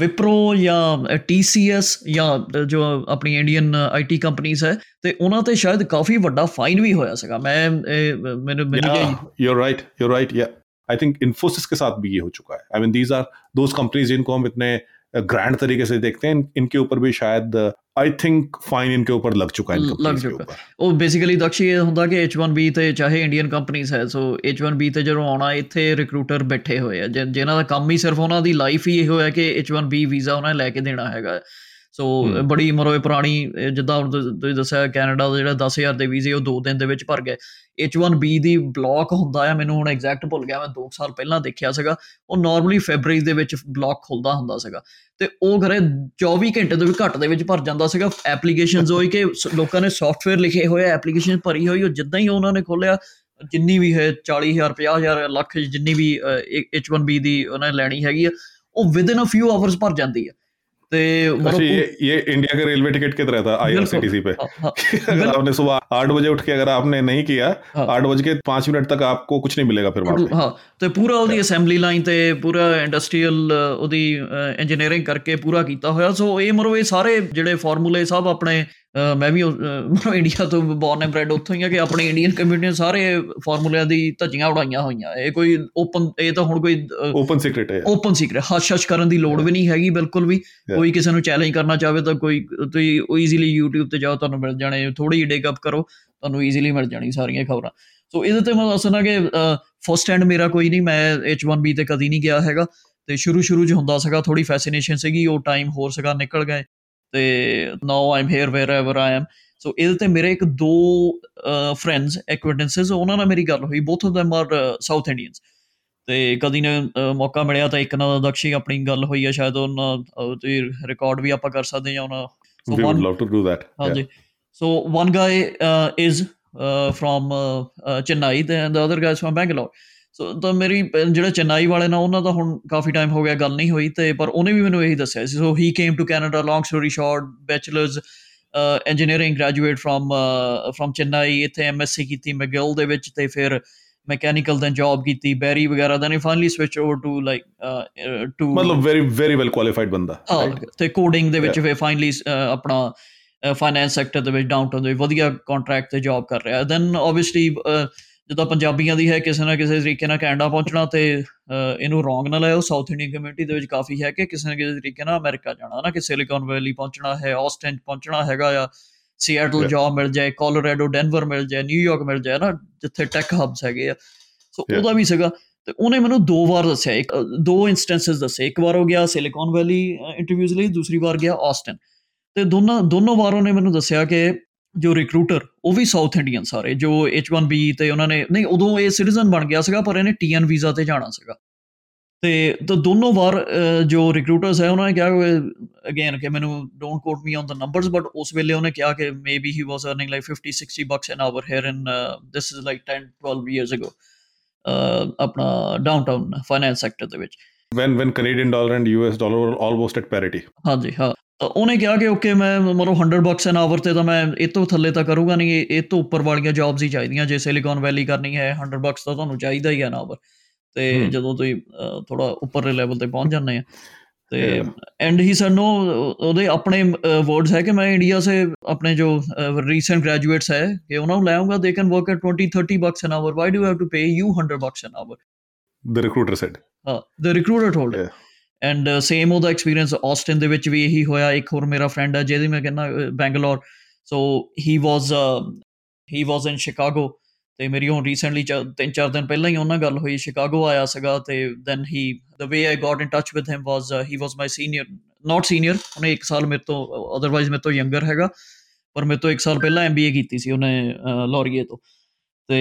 विप्रो या टीसीएस या जो अपनी इंडियन आईटी कंपनीज है तो उन्होंने शायद काफी ਕਾਫੀ फाइन भी होया सका मैं मैंने ਮੈਨੂੰ ਮਿਲ ਗਿਆ you are right you are I think Infosys के साथ भी ये हो चुका है I mean these are those companies जिनको हम इतने ग्रैंड तरीके से देखते हैं इनके ऊपर भी शायद आई थिंक फाइन इनके ऊपर लग चुका है लग चुका ਉਹ ਬੇਸਿਕਲੀ ਦਕਸ਼ ਇਹ ਹੁੰਦਾ ਕਿ H1B ਤੇ ਚਾਹੇ ਇੰਡੀਅਨ ਕੰਪਨੀਆਂ ਹੈ ਸੋ H1B ਤੇ ਜਦੋਂ ਆਉਣਾ ਇੱਥੇ ਰਿਕਰੂਟਰ ਬੈਠੇ ਹੋਏ ਆ ਜਿਨ੍ਹਾਂ ਦਾ ਕੰਮ ਹੀ ਸਿਰਫ ਉਹਨਾਂ ਦੀ ਲਾਈਫ ਹੀ ਇਹ ਹੋਇਆ ਕਿ H1B ਵੀਜ਼ਾ ਉਹਨਾਂ ਨੇ ਲੈ ਕੇ ਦੇਣਾ ਹੈਗਾ ਸੋ ਬੜੀ ਮਰੋਏ ਪੁਰਾਣੀ ਜਿੱਦਾਂ ਹੁਣ ਤੁਸੀਂ ਦੱਸਿਆ ਕੈਨੇਡਾ ਦਾ ਜਿਹੜਾ 10000 ਦੇ ਵੀਜ਼ੇ ਉਹ 2 ਦਿਨ ਦੇ ਵਿੱਚ ਭਰ ਗਏ H1B ਦੀ ਬਲੌਕ ਹੁੰਦਾ ਆ ਮੈਨੂੰ ਹੁਣ ਐਗਜ਼ੈਕਟ ਭੁੱਲ ਗਿਆ ਮੈਂ 2 ਸਾਲ ਪਹਿਲਾਂ ਦੇਖਿਆ ਸੀਗਾ ਉਹ ਨਾਰਮਲੀ ਫੈਬਰੀ ਦੇ ਵਿੱਚ ਬਲੌਕ ਖੁੱਲਦਾ ਹੁੰਦਾ ਸੀਗਾ ਤੇ ਉਹ ਘਰੇ 24 ਘੰਟੇ ਤੋਂ ਵੀ ਘੱਟ ਦੇ ਵਿੱਚ ਭਰ ਜਾਂਦਾ ਸੀਗਾ ਐਪਲੀਕੇਸ਼ਨਸ ਹੋਈ ਕਿ ਲੋਕਾਂ ਨੇ ਸੌਫਟਵੇਅਰ ਲਿਖੇ ਹੋਏ ਐਪਲੀਕੇਸ਼ਨ ਭਰੀ ਹੋਈ ਉਹ ਜਿੱਦਾਂ ਹੀ ਉਹਨਾਂ ਨੇ ਖੋਲਿਆ ਜਿੰਨੀ ਵੀ ਹੈ 40000 50000 ਲੱਖ ਜਿੰਨੀ ਵੀ H1B ਦੀ ਉਹਨਾਂ ਨੇ ਲੈਣੀ ਹੈਗੀ ਆ ਉਹ ਵਿਦਨ ਅ ਫਿਊ ਆਵਰਸ ਭਰ ਜਾਂਦੀ ਆ ਤੇ ਮਰੋ ਇਹ ਇੰਡੀਆ ਦੇ ਰੇਲਵੇ ਟਿਕਟ ਕਿਤੇ ਰਹਾ ਥਾ ਆਈਆਰਸੀਟੀਸੀ ਪੇ ਅਗਰ ਆਪਨੇ ਸਵੇਰ 8 ਵਜੇ ਉੱਠ ਕੇ ਅਗਰ ਆਪਨੇ ਨਹੀਂ ਕੀਤਾ 8 ਵਜੇ 5 ਮਿੰਟ ਤੱਕ ਆਪਕੋ ਕੁਝ ਨਹੀਂ ਮਿਲੇਗਾ ਫਿਰ ਵਾਪਸ ਹਾਂ ਤੇ ਪੂਰਾ ਉਹਦੀ ਅਸੈਂਬਲੀ ਲਾਈਨ ਤੇ ਪੂਰਾ ਇੰਡਸਟਰੀਅਲ ਉਹਦੀ ਇੰਜੀਨੀਅਰਿੰਗ ਕਰਕੇ ਪੂਰਾ ਕੀਤਾ ਹੋਇਆ ਸੋ ਇਹ ਮਰੋ ਇਹ ਸਾਰੇ ਜਿਹੜੇ ਫਾਰਮੂਲੇ ਸਭ ਆਪਣੇ ਮੈਂ ਵੀ ਮਤਲਬ ਇੰਡੀਆ ਤੋਂ ਬੌਰਨ ਐਂਡ ਬ੍ਰੈਡ ਉੱਥੋਂ ਹੀ ਆ ਕਿ ਆਪਣੇ ਇੰਡੀਅਨ ਕਮਿਊਨਿਟੀ ਨੇ ਸਾਰੇ ਫਾਰਮੂਲਿਆਂ ਦੀ ਧੱਜੀਆਂ ਉਡਾਈਆਂ ਹੋਈਆਂ ਇਹ ਕੋਈ ਓਪਨ ਇਹ ਤਾਂ ਹੁਣ ਕੋਈ ਓਪਨ ਸੀਕ੍ਰੇਟ ਹੈ ਓਪਨ ਸੀਕ੍ਰੀਟ ਹਸ਼ਸ਼ ਕਰਨ ਦੀ ਲੋੜ ਵੀ ਨਹੀਂ ਹੈਗੀ ਬਿਲਕੁਲ ਵੀ ਕੋਈ ਕਿਸੇ ਨੂੰ ਚੈਲੰਜ ਕਰਨਾ ਚਾਹਵੇ ਤਾਂ ਕੋਈ ਤੁਸੀਂ ਈਜ਼ੀਲੀ YouTube ਤੇ ਜਾਓ ਤੁਹਾਨੂੰ ਮਿਲ ਜਾਣੇ ਥੋੜੀ ਜਿਹੀ ਡਿਗ ਅਪ ਕਰੋ ਤੁਹਾਨੂੰ ਈਜ਼ੀਲੀ ਮਿਲ ਜਾਣੀ ਸਾਰੀਆਂ ਖਬਰਾਂ ਸੋ ਇਹਦੇ ਤੇ ਮੈਂ ਦੱਸਣਾ ਕਿ ਫਸਟ ਹੈਂਡ ਮੇਰਾ ਕੋਈ ਨਹੀਂ ਮੈਂ H1B ਤੇ ਕਦੀ ਨਹੀਂ ਗਿਆ ਹੈਗਾ ਤੇ ਸ਼ੁਰੂ ਸ਼ੁਰੂ 'ਚ ਹੁੰਦਾ ਸੀਗਾ ਥੋੜੀ ਫੈਸੀਨੇਸ਼ਨ ਸੀਗੀ ਉਹ ਟਾਈਮ ਹੋਰ ਸੀਗਾ ਨਿਕਲ ਗਏ ਤੇ now am here wherever I am so ਇਹਦੇ ਤੇ ਮੇਰੇ ਇੱਕ ਦੋ ਫਰੈਂਡਸ ਐਕਵਿਡੈਂਸਸ ਉਹਨਾਂ ਨਾਲ ਮੇਰੀ ਗੱਲ ਹੋਈ both of them are South Indians ਤੇ ਕਦੀ ਨੇ ਮੌਕਾ ਮਿਲਿਆ ਤਾਂ ਇੱਕ ਨਾਲ ਦਕਸ਼ੀ ਆਪਣੀ ਗੱਲ ਹੋਈ ਆ ਸ਼ਾਇਦ ਉਹਨਾਂ ਤੇ ਰਿਕਾਰਡ ਵੀ ਆਪਾਂ ਕਰ ਸਕਦੇ ਹਾਂ ਉਹਨਾਂ so we love to do that ਹਾਂਜੀ so one guy is from Chennai and the other guys from Bangalore so ਤਾਂ ਮੇਰੀ ਜਿਹੜਾ ਚੇਨਈ ਵਾਲੇ ਨਾਲ ਉਹਨਾਂ ਦਾ ਹੁਣ ਕਾਫੀ ਟਾਈਮ ਹੋ ਗਿਆ ਗੱਲ ਨਹੀਂ ਹੋਈ ਤੇ ਪਰ ਉਹਨੇ ਵੀ ਮੈਨੂੰ ਇਹੀ ਦੱਸਿਆ ਸੀ so he came to Canada long story short bachelors engineering graduate from from Chennai ਇਥੇ ਐਮਐਸਸੀ ਕੀਤੀ ਮੈਗਿਲ ਦੇ ਵਿੱਚ ਤੇ ਫਿਰ ਮੈਕੈਨੀਕਲ ਦਾ ਜੌਬ ਕੀਤੀ ਬੈਰੀ ਵਗੈਰਾ ਦਾ ਨੇ finally switch over to like to ਮਤਲਬ ਵੈਰੀ ਵੈਰੀ ਵੈਲ ਕੁਆਲੀਫਾਈਡ ਬੰਦਾ ਤੇ ਕੋਡਿੰਗ ਦੇ ਵਿੱਚ ਫਿਰ ਫਾਈਨਲੀ ਆਪਣਾ ਫਾਈਨੈਂਸ ਸੈਕਟਰ ਦੇ ਵਿੱਚ ਡਾਊਨਟਾਊਨ ਦੇ ਵਧੀਆ ਕੰਟਰੈਕਟ ਤੇ ਜੌਬ ਕਰ ਰਿਹਾ ਦੈਨ ਆਬਵੀਅਸਲੀ ਜਦੋਂ ਪੰਜਾਬੀਆਂ ਦੀ ਹੈ ਕਿਸੇ ਨਾ ਕਿਸੇ ਤਰੀਕੇ ਨਾਲ ਕੈਨੇਡਾ ਪਹੁੰਚਣਾ ਤੇ ਇਹਨੂੰ ਰੋਂਗ ਨਾ ਲਾਇਓ ਸਾਊਥ ਇੰਡੀਅਨ ਕਮਿਊਨਿਟੀ ਦੇ ਵਿੱਚ ਕਾਫੀ ਹੈ ਕਿ ਕਿਸੇ ਨਾ ਕਿਸੇ ਤਰੀਕੇ ਨਾਲ ਅਮਰੀਕਾ ਜਾਣਾ ਨਾ ਕਿ ਸਿਲੀਕਨ ਵੈਲੀ ਪਹੁੰਚਣਾ ਹੈ ਆਸਟਨ ਪਹੁੰਚਣਾ ਹੈਗਾ ਆ ਸੀਐਟਲ ਜੌਬ ਮਿਲ ਜਾਏ ਕੋਲੋਰਾਡੋ ਡੈਨਵਰ ਮਿਲ ਜਾਏ ਨਿਊਯਾਰਕ ਮਿਲ ਜਾਏ ਨਾ ਜਿੱਥੇ ਟੈਕ ਹਬਸ ਹੈਗੇ ਆ ਸੋ ਉਹਦਾ ਵੀ ਸੀਗਾ ਤੇ ਉਹਨੇ ਮੈਨੂੰ ਦੋ ਵਾਰ ਦੱਸਿਆ ਇੱਕ ਦੋ ਇਨਸਟੈਂਸਸ ਦੱਸੇ ਇੱਕ ਵਾਰ ਹੋ ਗਿਆ ਸਿਲੀਕਨ ਵੈਲੀ ਇੰਟਰਵਿਊਜ਼ ਲਈ ਦੂਸਰੀ ਵਾਰ ਗਿਆ ਆਸਟਨ ਤੇ ਦੋਨਾਂ ਦੋਨੋਂ ਵਾਰੋਂ ਨੇ ਮੈਨੂੰ ਦੱਸਿਆ ਕਿ ਜੋ ਰਿਕਰੂਟਰ ਉਹ ਵੀ ਸਾਊਥ ਇੰਡੀਅਨ ਸਾਰੇ ਜੋ H1B ਤੇ ਉਹਨਾਂ ਨੇ ਨਹੀਂ ਉਦੋਂ ਇਹ ਸਿਟੀਜ਼ਨ ਬਣ ਗਿਆ ਸੀਗਾ ਪਰ ਇਹਨੇ TN ਵੀਜ਼ਾ ਤੇ ਜਾਣਾ ਸੀਗਾ ਤੇ ਤਾਂ ਦੋਨੋਂ ਵਾਰ ਜੋ ਰਿਕਰੂਟਰਸ ਹੈ ਉਹਨਾਂ ਨੇ ਕਿਹਾ ਕਿ ਅਗੇਨ ਕਿ ਮੈਨੂੰ don't quote me on the numbers but ਉਸ ਵੇਲੇ ਉਹਨੇ ਕਿਹਾ ਕਿ maybe he was earning like 50 60 bucks an hour here in this is like 10 12 years ago ਆਪਣਾ ਡਾਊਨਟਾਊਨ ਫਾਈਨੈਂਸ ਸੈਕਟਰ ਦੇ ਵਿੱਚ when when Canadian dollar and US dollar were almost at parity ਹਾਂਜੀ ਹਾਂ ਉਹਨੇ ਕਿਹਾ ਕਿ ਓਕੇ ਮੈਂ ਮਰੋ 100 ਬਕਸ ਐਨ ਆਵਰ ਤੇ ਤਾਂ ਮੈਂ ਇਹ ਤੋਂ ਥੱਲੇ ਤਾਂ ਕਰੂੰਗਾ ਨਹੀਂ ਇਹ ਤੋਂ ਉੱਪਰ ਵਾਲੀਆਂ ਜੌਬਸ ਹੀ ਚਾਹੀਦੀਆਂ ਜੇ ਸਿਲੀਕਨ ਵੈਲੀ ਕਰਨੀ ਹੈ 100 ਬਕਸ ਤਾਂ ਤੁਹਾਨੂੰ ਚਾਹੀਦਾ ਹੀ ਐਨ ਆਵਰ ਤੇ ਜਦੋਂ ਤੁਸੀਂ ਥੋੜਾ ਉੱਪਰਲੇ ਲੈਵਲ ਤੇ ਪਹੁੰਚ ਜਾਂਦੇ ਆ ਤੇ ਐਂਡ ਹੀ ਸਰ ਨੋ ਉਹਦੇ ਆਪਣੇ ਵਰਡਸ ਹੈ ਕਿ ਮੈਂ ਇੰਡੀਆ ਸੇ ਆਪਣੇ ਜੋ ਰੀਸੈਂਟ ਗ੍ਰੈਜੂਏਟਸ ਹੈ ਕਿ ਉਹਨਾਂ ਨੂੰ ਲੈ ਆਉਂਗਾ they can work at 20 30 bucks an hour why do have to pay you 100 bucks an hour the recruiter said uh, the recruiter told yeah. And same ਉਹਦਾ ਐਕਸਪੀਰੀਅੰਸ ਆਸਟਨ ਦੇ ਵਿੱਚ ਵੀ ਇਹੀ ਹੋਇਆ ਇੱਕ ਹੋਰ ਮੇਰਾ ਫਰੈਂਡ ਹੈ ਜਿਹਦੀ ਮੈਂ ਕਹਿੰਦਾ ਬੈਂਗਲੌਰ ਸੋ ਹੀ ਵਾਸ ਹੀ ਵਾਸ ਇਨ ਸ਼ਿਕਾਗੋ ਤੇ ਮੇਰੀ ਹੁਣ ਰੀਸੈਂਟਲੀ ਤਿੰਨ ਚਾਰ ਦਿਨ ਪਹਿਲਾਂ ਹੀ ਉਹਨਾਂ ਗੱਲ ਹੋਈ ਸ਼ਿਕਾਗੋ ਆਇਆ ਸੀਗਾ ਤੇ then he the way I got in touch with him was he was my senior not senior ਉਹਨੇ 1 ਸਾਲ ਮੇਰੇ ਤੋਂ ਅਦਰਵਾਈਜ਼ ਮੇਰੇ ਤੋਂ ਯੰਗਰ ਹੈਗਾ ਪਰ ਮੇਰੇ ਤੋਂ 1 ਸਾਲ ਪਹਿਲਾਂ ਐਮਬੀਏ ਕੀਤੀ ਸੀ ਉਹਨੇ ਲੌਰੀਏ ਤੋਂ ਤੇ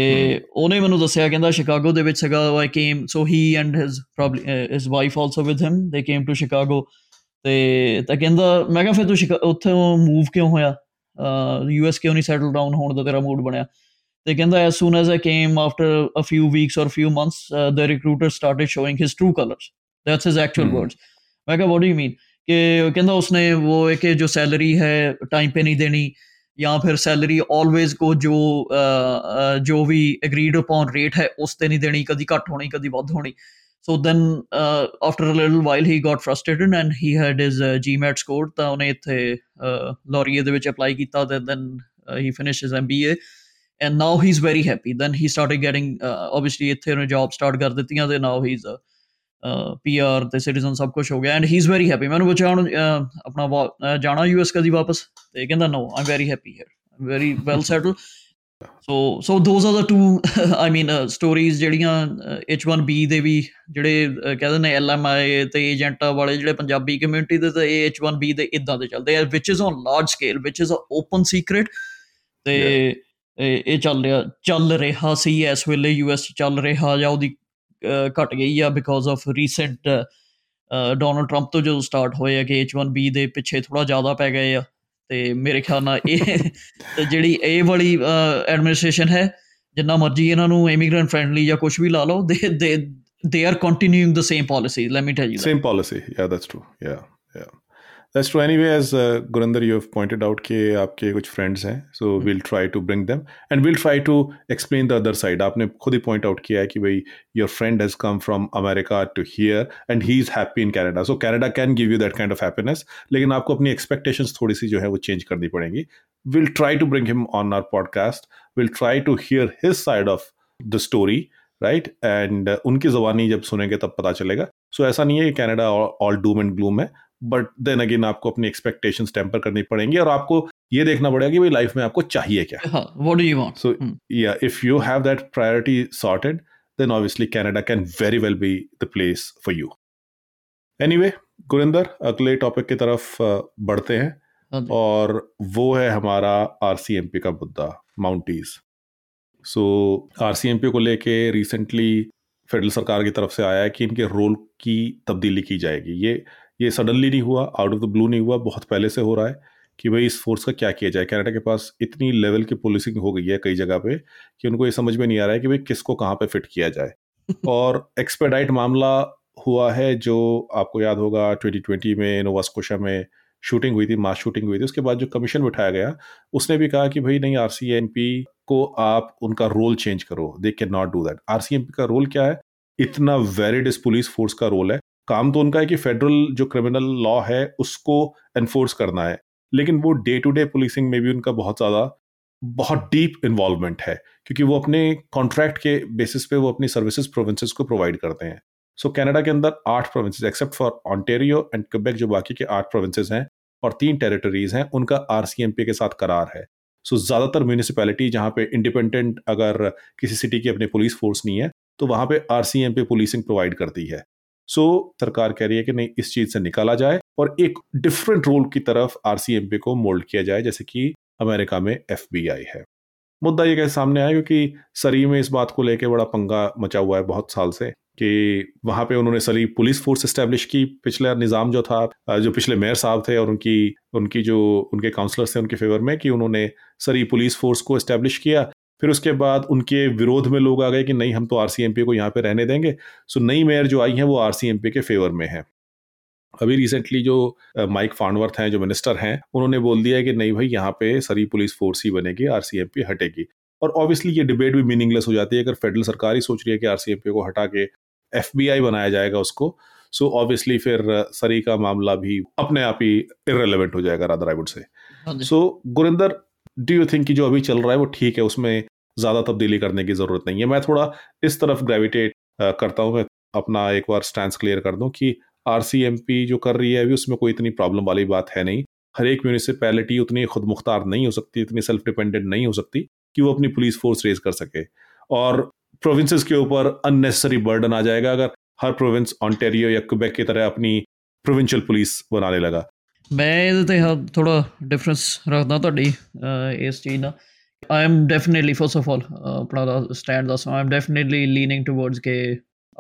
ਉਹਨੇ ਮੈਨੂੰ ਦੱਸਿਆ ਕਹਿੰਦਾ ਸ਼ਿਕਾਗੋ ਦੇ ਵਿੱਚ ਹੈਗਾ I came so he and his probably his wife also with him they came to Chicago ਤੇ ਤਾਂ ਕਹਿੰਦਾ ਮੈਂ ਕਿਹਾ ਫਿਰ ਤੂੰ ਉੱਥੇ ਮੂਵ ਕਿਉਂ ਹੋਇਆ ਯੂ ਐਸ ਕਿਉਂ ਨਹੀਂ ਸੈਟਲ ਡਾਊਨ ਹੋਣ ਦਾ ਤੇਰਾ ਮੂਡ ਬਣਿਆ ਤੇ ਕਹਿੰਦਾ ਐਸ ਸੂਨ ਐਸ ਆ came after a few weeks or few months the recruiter started showing his true colours that's his actual words ਮੈਂ ਕਿਹਾ ਵਾਟ ਡੂ ਯੂ ਮੀਨ ਕਿ ਕਹਿੰਦਾ ਉਸਨੇ ਉਹ ਇੱਕ ਜੋ ਸੈਲਰੀ ਹੈ ਟਾਈਮ ਪੇ ਨਹੀਂ ਦੇਣੀ ਜਾਂ ਫਿਰ ਸੈਲਰੀ ਆਲਵੇਜ਼ ਕੋ ਜੋ ਜੋ ਵੀ ਐਗਰੀਡ ਅਪਨ ਰੇਟ ਹੈ ਉਸ ਤੇ ਨਹੀਂ ਦੇਣੀ ਕਦੀ ਘੱਟ ਹੋਣੀ ਕਦੀ ਵੱਧ ਹੋਣੀ so then after a little while he got frustrated and he had his GMAT score ਤਾਂ ਉਹਨੇ ਇੱਥੇ ਲੋਰੀਏ ਦੇ ਵਿੱਚ ਅਪਲਾਈ ਕੀਤਾ ਤੇ then he finishes MBA and now he is very happy then he started getting obviously ਇੱਥੇ ਉਹਨੇ ਜੌਬ ਸਟਾਰਟ ਕਰ ਦਿੱਤੀਆਂ ਤੇ ਨਾਓ ਹੀ ਇਜ਼ ਪੀਆਰ ਤੇ ਸਿਟੀਜ਼ਨ ਸਭ ਕੁਝ ਹੋ ਗਿਆ and he is very happy ਮੈਨੂੰ ਪੁੱਛਿਆ ਹੁਣ ਆਪਣਾ ਜਾਣਾ ਯੂਐਸ ਕਦੀ ਵਾਪਸ ਤੇ ਕਹਿੰਦਾ no Aam very happy here Aam very well settle so so those are the two I mean stories ਜਿਹੜੀਆਂ H1B ਦੇ ਵੀ ਜਿਹੜੇ ਕਹਿੰਦੇ ਨੇ LMI ਤੇ ਏਜੰਟਾਂ ਵਾਲੇ ਜਿਹੜੇ ਪੰਜਾਬੀ ਕਮਿਊਨਿਟੀ ਦੇ ਤੇ H1B ਦੇ ਇਦਾਂ ਦੇ ਚੱਲਦੇ ਆ ਵਿਚ is on large scale which is a open secret ਤੇ ਇਹ ਚੱਲ ਰਿਹਾ ਚੱਲ ਰਿਹਾ ਸੀ ਇਸ ਵੇਲੇ ਯੂਐਸ ਚੱਲ ਰਿਹਾ ਜਾਂ ਉਹਦੀ ਘਟ ਗਈ ਆ because of recent Donald Trump ਤੋਂ ਜਦੋਂ ਸਟਾਰਟ ਹੋਏ ਆ ਕਿ H1B ਦੇ ਪਿੱਛੇ ਥੋੜਾ ਜ਼ਿਆਦਾ ਪੈ ਗਏ ਆ ਤੇ ਮੇਰੇ ਖਿਆਲ ਨਾਲ ਇਹ ਤੇ ਜਿਹੜੀ ਇਹ ਵਾਲੀ ਐਡਮਿਨਿਸਟ੍ਰੇਸ਼ਨ ਹੈ ਜਿੰਨਾ ਮਰਜ਼ੀ ਇਹਨਾਂ ਨੂੰ ਇਮੀਗ੍ਰੈਂਟ ਫ੍ਰੈਂਡਲੀ ਜਾਂ ਕੁਝ ਵੀ ਲਾ ਲਓ ਦੇ they they are continuing the same policy let me tell you same that. policy yeah that's yeah that's true anyway as Gurinder you have pointed out के आपके कुछ फ्रेंड्स हैं so will try to bring them and will try to explain the other side आपने खुद ही पॉइंट आउट किया है कि भाई your friend has come from America to here and he is happy in Canada so Canada can give you that kind of happiness लेकिन आपको अपनी एक्सपेक्टेशंस थोड़ी सी जो है वो चेंज करनी पड़ेंगी will try to bring him on our podcast will try to hear his side of the story right and उनकी जबानी जब सुनेंगे तब पता चलेगा सो so, ऐसा नहीं है कि Canada all doom and gloom है बट देन अगेन आपको अपनी एक्सपेक्टेशन टेम्पर करनी पड़ेंगी और आपको ये देखना पड़ेगा कि भाई लाइफ में आपको चाहिए क्या what do you want so या if you have that priority sorted then obviously Canada can very well be the place for you anyway Gurinder अगले टॉपिक की तरफ बढ़ते हैं हाँ और वो है हमारा आर सी एम पी का मुद्दा Mounties so R C M P को लेके रिसेंटली फेडरल सरकार की तरफ से आया है कि इनके रोल की तब्दीली की जाएगी ये ये सडनली नहीं हुआ आउट ऑफ द ब्लू नहीं हुआ बहुत पहले से हो रहा है कि भाई इस फोर्स का क्या किया जाए कनाडा के पास इतनी लेवल की पुलिसिंग हो गई है कई जगह पे कि उनको ये समझ में नहीं आ रहा है कि भाई किसको कहाँ पे फिट किया जाए और एक्सपेडाइट मामला हुआ है जो आपको याद होगा 2020 में नोवास्कोशा में शूटिंग हुई थी मास शूटिंग हुई थी उसके बाद जो कमीशन बिठाया गया उसने भी कहा कि भाई नहीं आर को आप उनका रोल चेंज करो they can not do that R का रोल क्या है इतना वेरिड इस पुलिस फोर्स का रोल है काम तो उनका है कि फेडरल जो क्रिमिनल लॉ है उसको एनफोर्स करना है लेकिन वो डे टू डे पुलिसिंग में भी उनका बहुत ज़्यादा बहुत डीप इन्वॉल्वमेंट है क्योंकि वो अपने कॉन्ट्रैक्ट के बेसिस पे वो अपनी सर्विसेज प्रोविंसेस को प्रोवाइड करते हैं सो so, कनाडा के अंदर आठ provinces except for Ontario and Quebec जो बाकी के आठ प्रोविंसेस हैं और तीन टेरिटरीज हैं उनका आर के साथ करार है सो so, ज़्यादातर म्यूनिसपैलिटी जहाँ पे इंडिपेंडेंट अगर किसी सिटी की अपनी पुलिस फोर्स नहीं है तो वहाँ पे आर पुलिसिंग प्रोवाइड करती है सो सरकार कह रही है कि नहीं इस चीज से निकाला जाए और एक डिफरेंट रोल की तरफ आरसीएमपी को मोल्ड किया जाए जैसे कि अमेरिका में एफ है मुद्दा ये कैसे सामने आया क्योंकि सरी में इस बात को लेकर बड़ा पंगा मचा हुआ है बहुत साल से कि वहाँ पे उन्होंने सली पुलिस फोर्स इस्टेब्लिश की पिछला निज़ाम जो था जो पिछले मेयर साहब थे और उनकी उनकी जो उनके काउंसलर्स थे उनके फेवर में कि उन्होंने सरी पुलिस फोर्स को इस्टेब्लिश किया फिर उसके बाद उनके विरोध में लोग आ गए कि नहीं हम तो आर को यहाँ पर रहने देंगे सो नई मेयर जो आई हैं वो आर के फेवर में है अभी रिसेंटली जो माइक फांडवर्थ हैं जो मिनिस्टर हैं उन्होंने बोल दिया कि नहीं भाई यहाँ पे सरी पुलिस फोर्स ही बनेगी आर हटेगी और ऑब्वियसली ये डिबेट भी मीनिंगलेस हो जाती है अगर फेडरल सरकार ही सोच रही है कि आर को हटा के एफ बनाया जाएगा उसको सो so ऑब्वियसली फिर सरी का मामला भी अपने आप ही इरेलीवेंट हो जाएगा राधा रायगुड से so Gurinder do you think कि जो अभी चल रहा है वो ठीक है उसमें ज़्यादा तब्दीली करने की ज़रूरत नहीं है मैं थोड़ा इस तरफ ग्रेविटेट करता हूँ मैं अपना एक बार स्टैंड क्लियर कर दूँ कि आर जो कर रही है अभी उसमें कोई इतनी प्रॉब्लम वाली बात है नहीं हर एक म्यूनिसपैलिटी उतनी खुद मुख्तार नहीं हो सकती इतनी सेल्फ डिपेंडेंट नहीं हो सकती कि वो अपनी पुलिस फोर्स रेज कर सके और प्रोविंसेस के ऊपर अननेसेसरी बर्डन आ जाएगा अगर हर प्रोविंस ऑन्टेरियो या क्यूबेक की तरह अपनी प्रोविंशियल पुलिस बनाने लगा ਮੈਂ ਇਹਦੇ ਤੇ ਥੋੜਾ ਡਿਫਰੈਂਸ ਰੱਖਦਾ ਤੁਹਾਡੀ ਇਸ ਚੀਜ਼ ਦਾ I am definitely first of all ਆਪਣਾ ਦਾ stand I am definitely leaning towards ਕੇ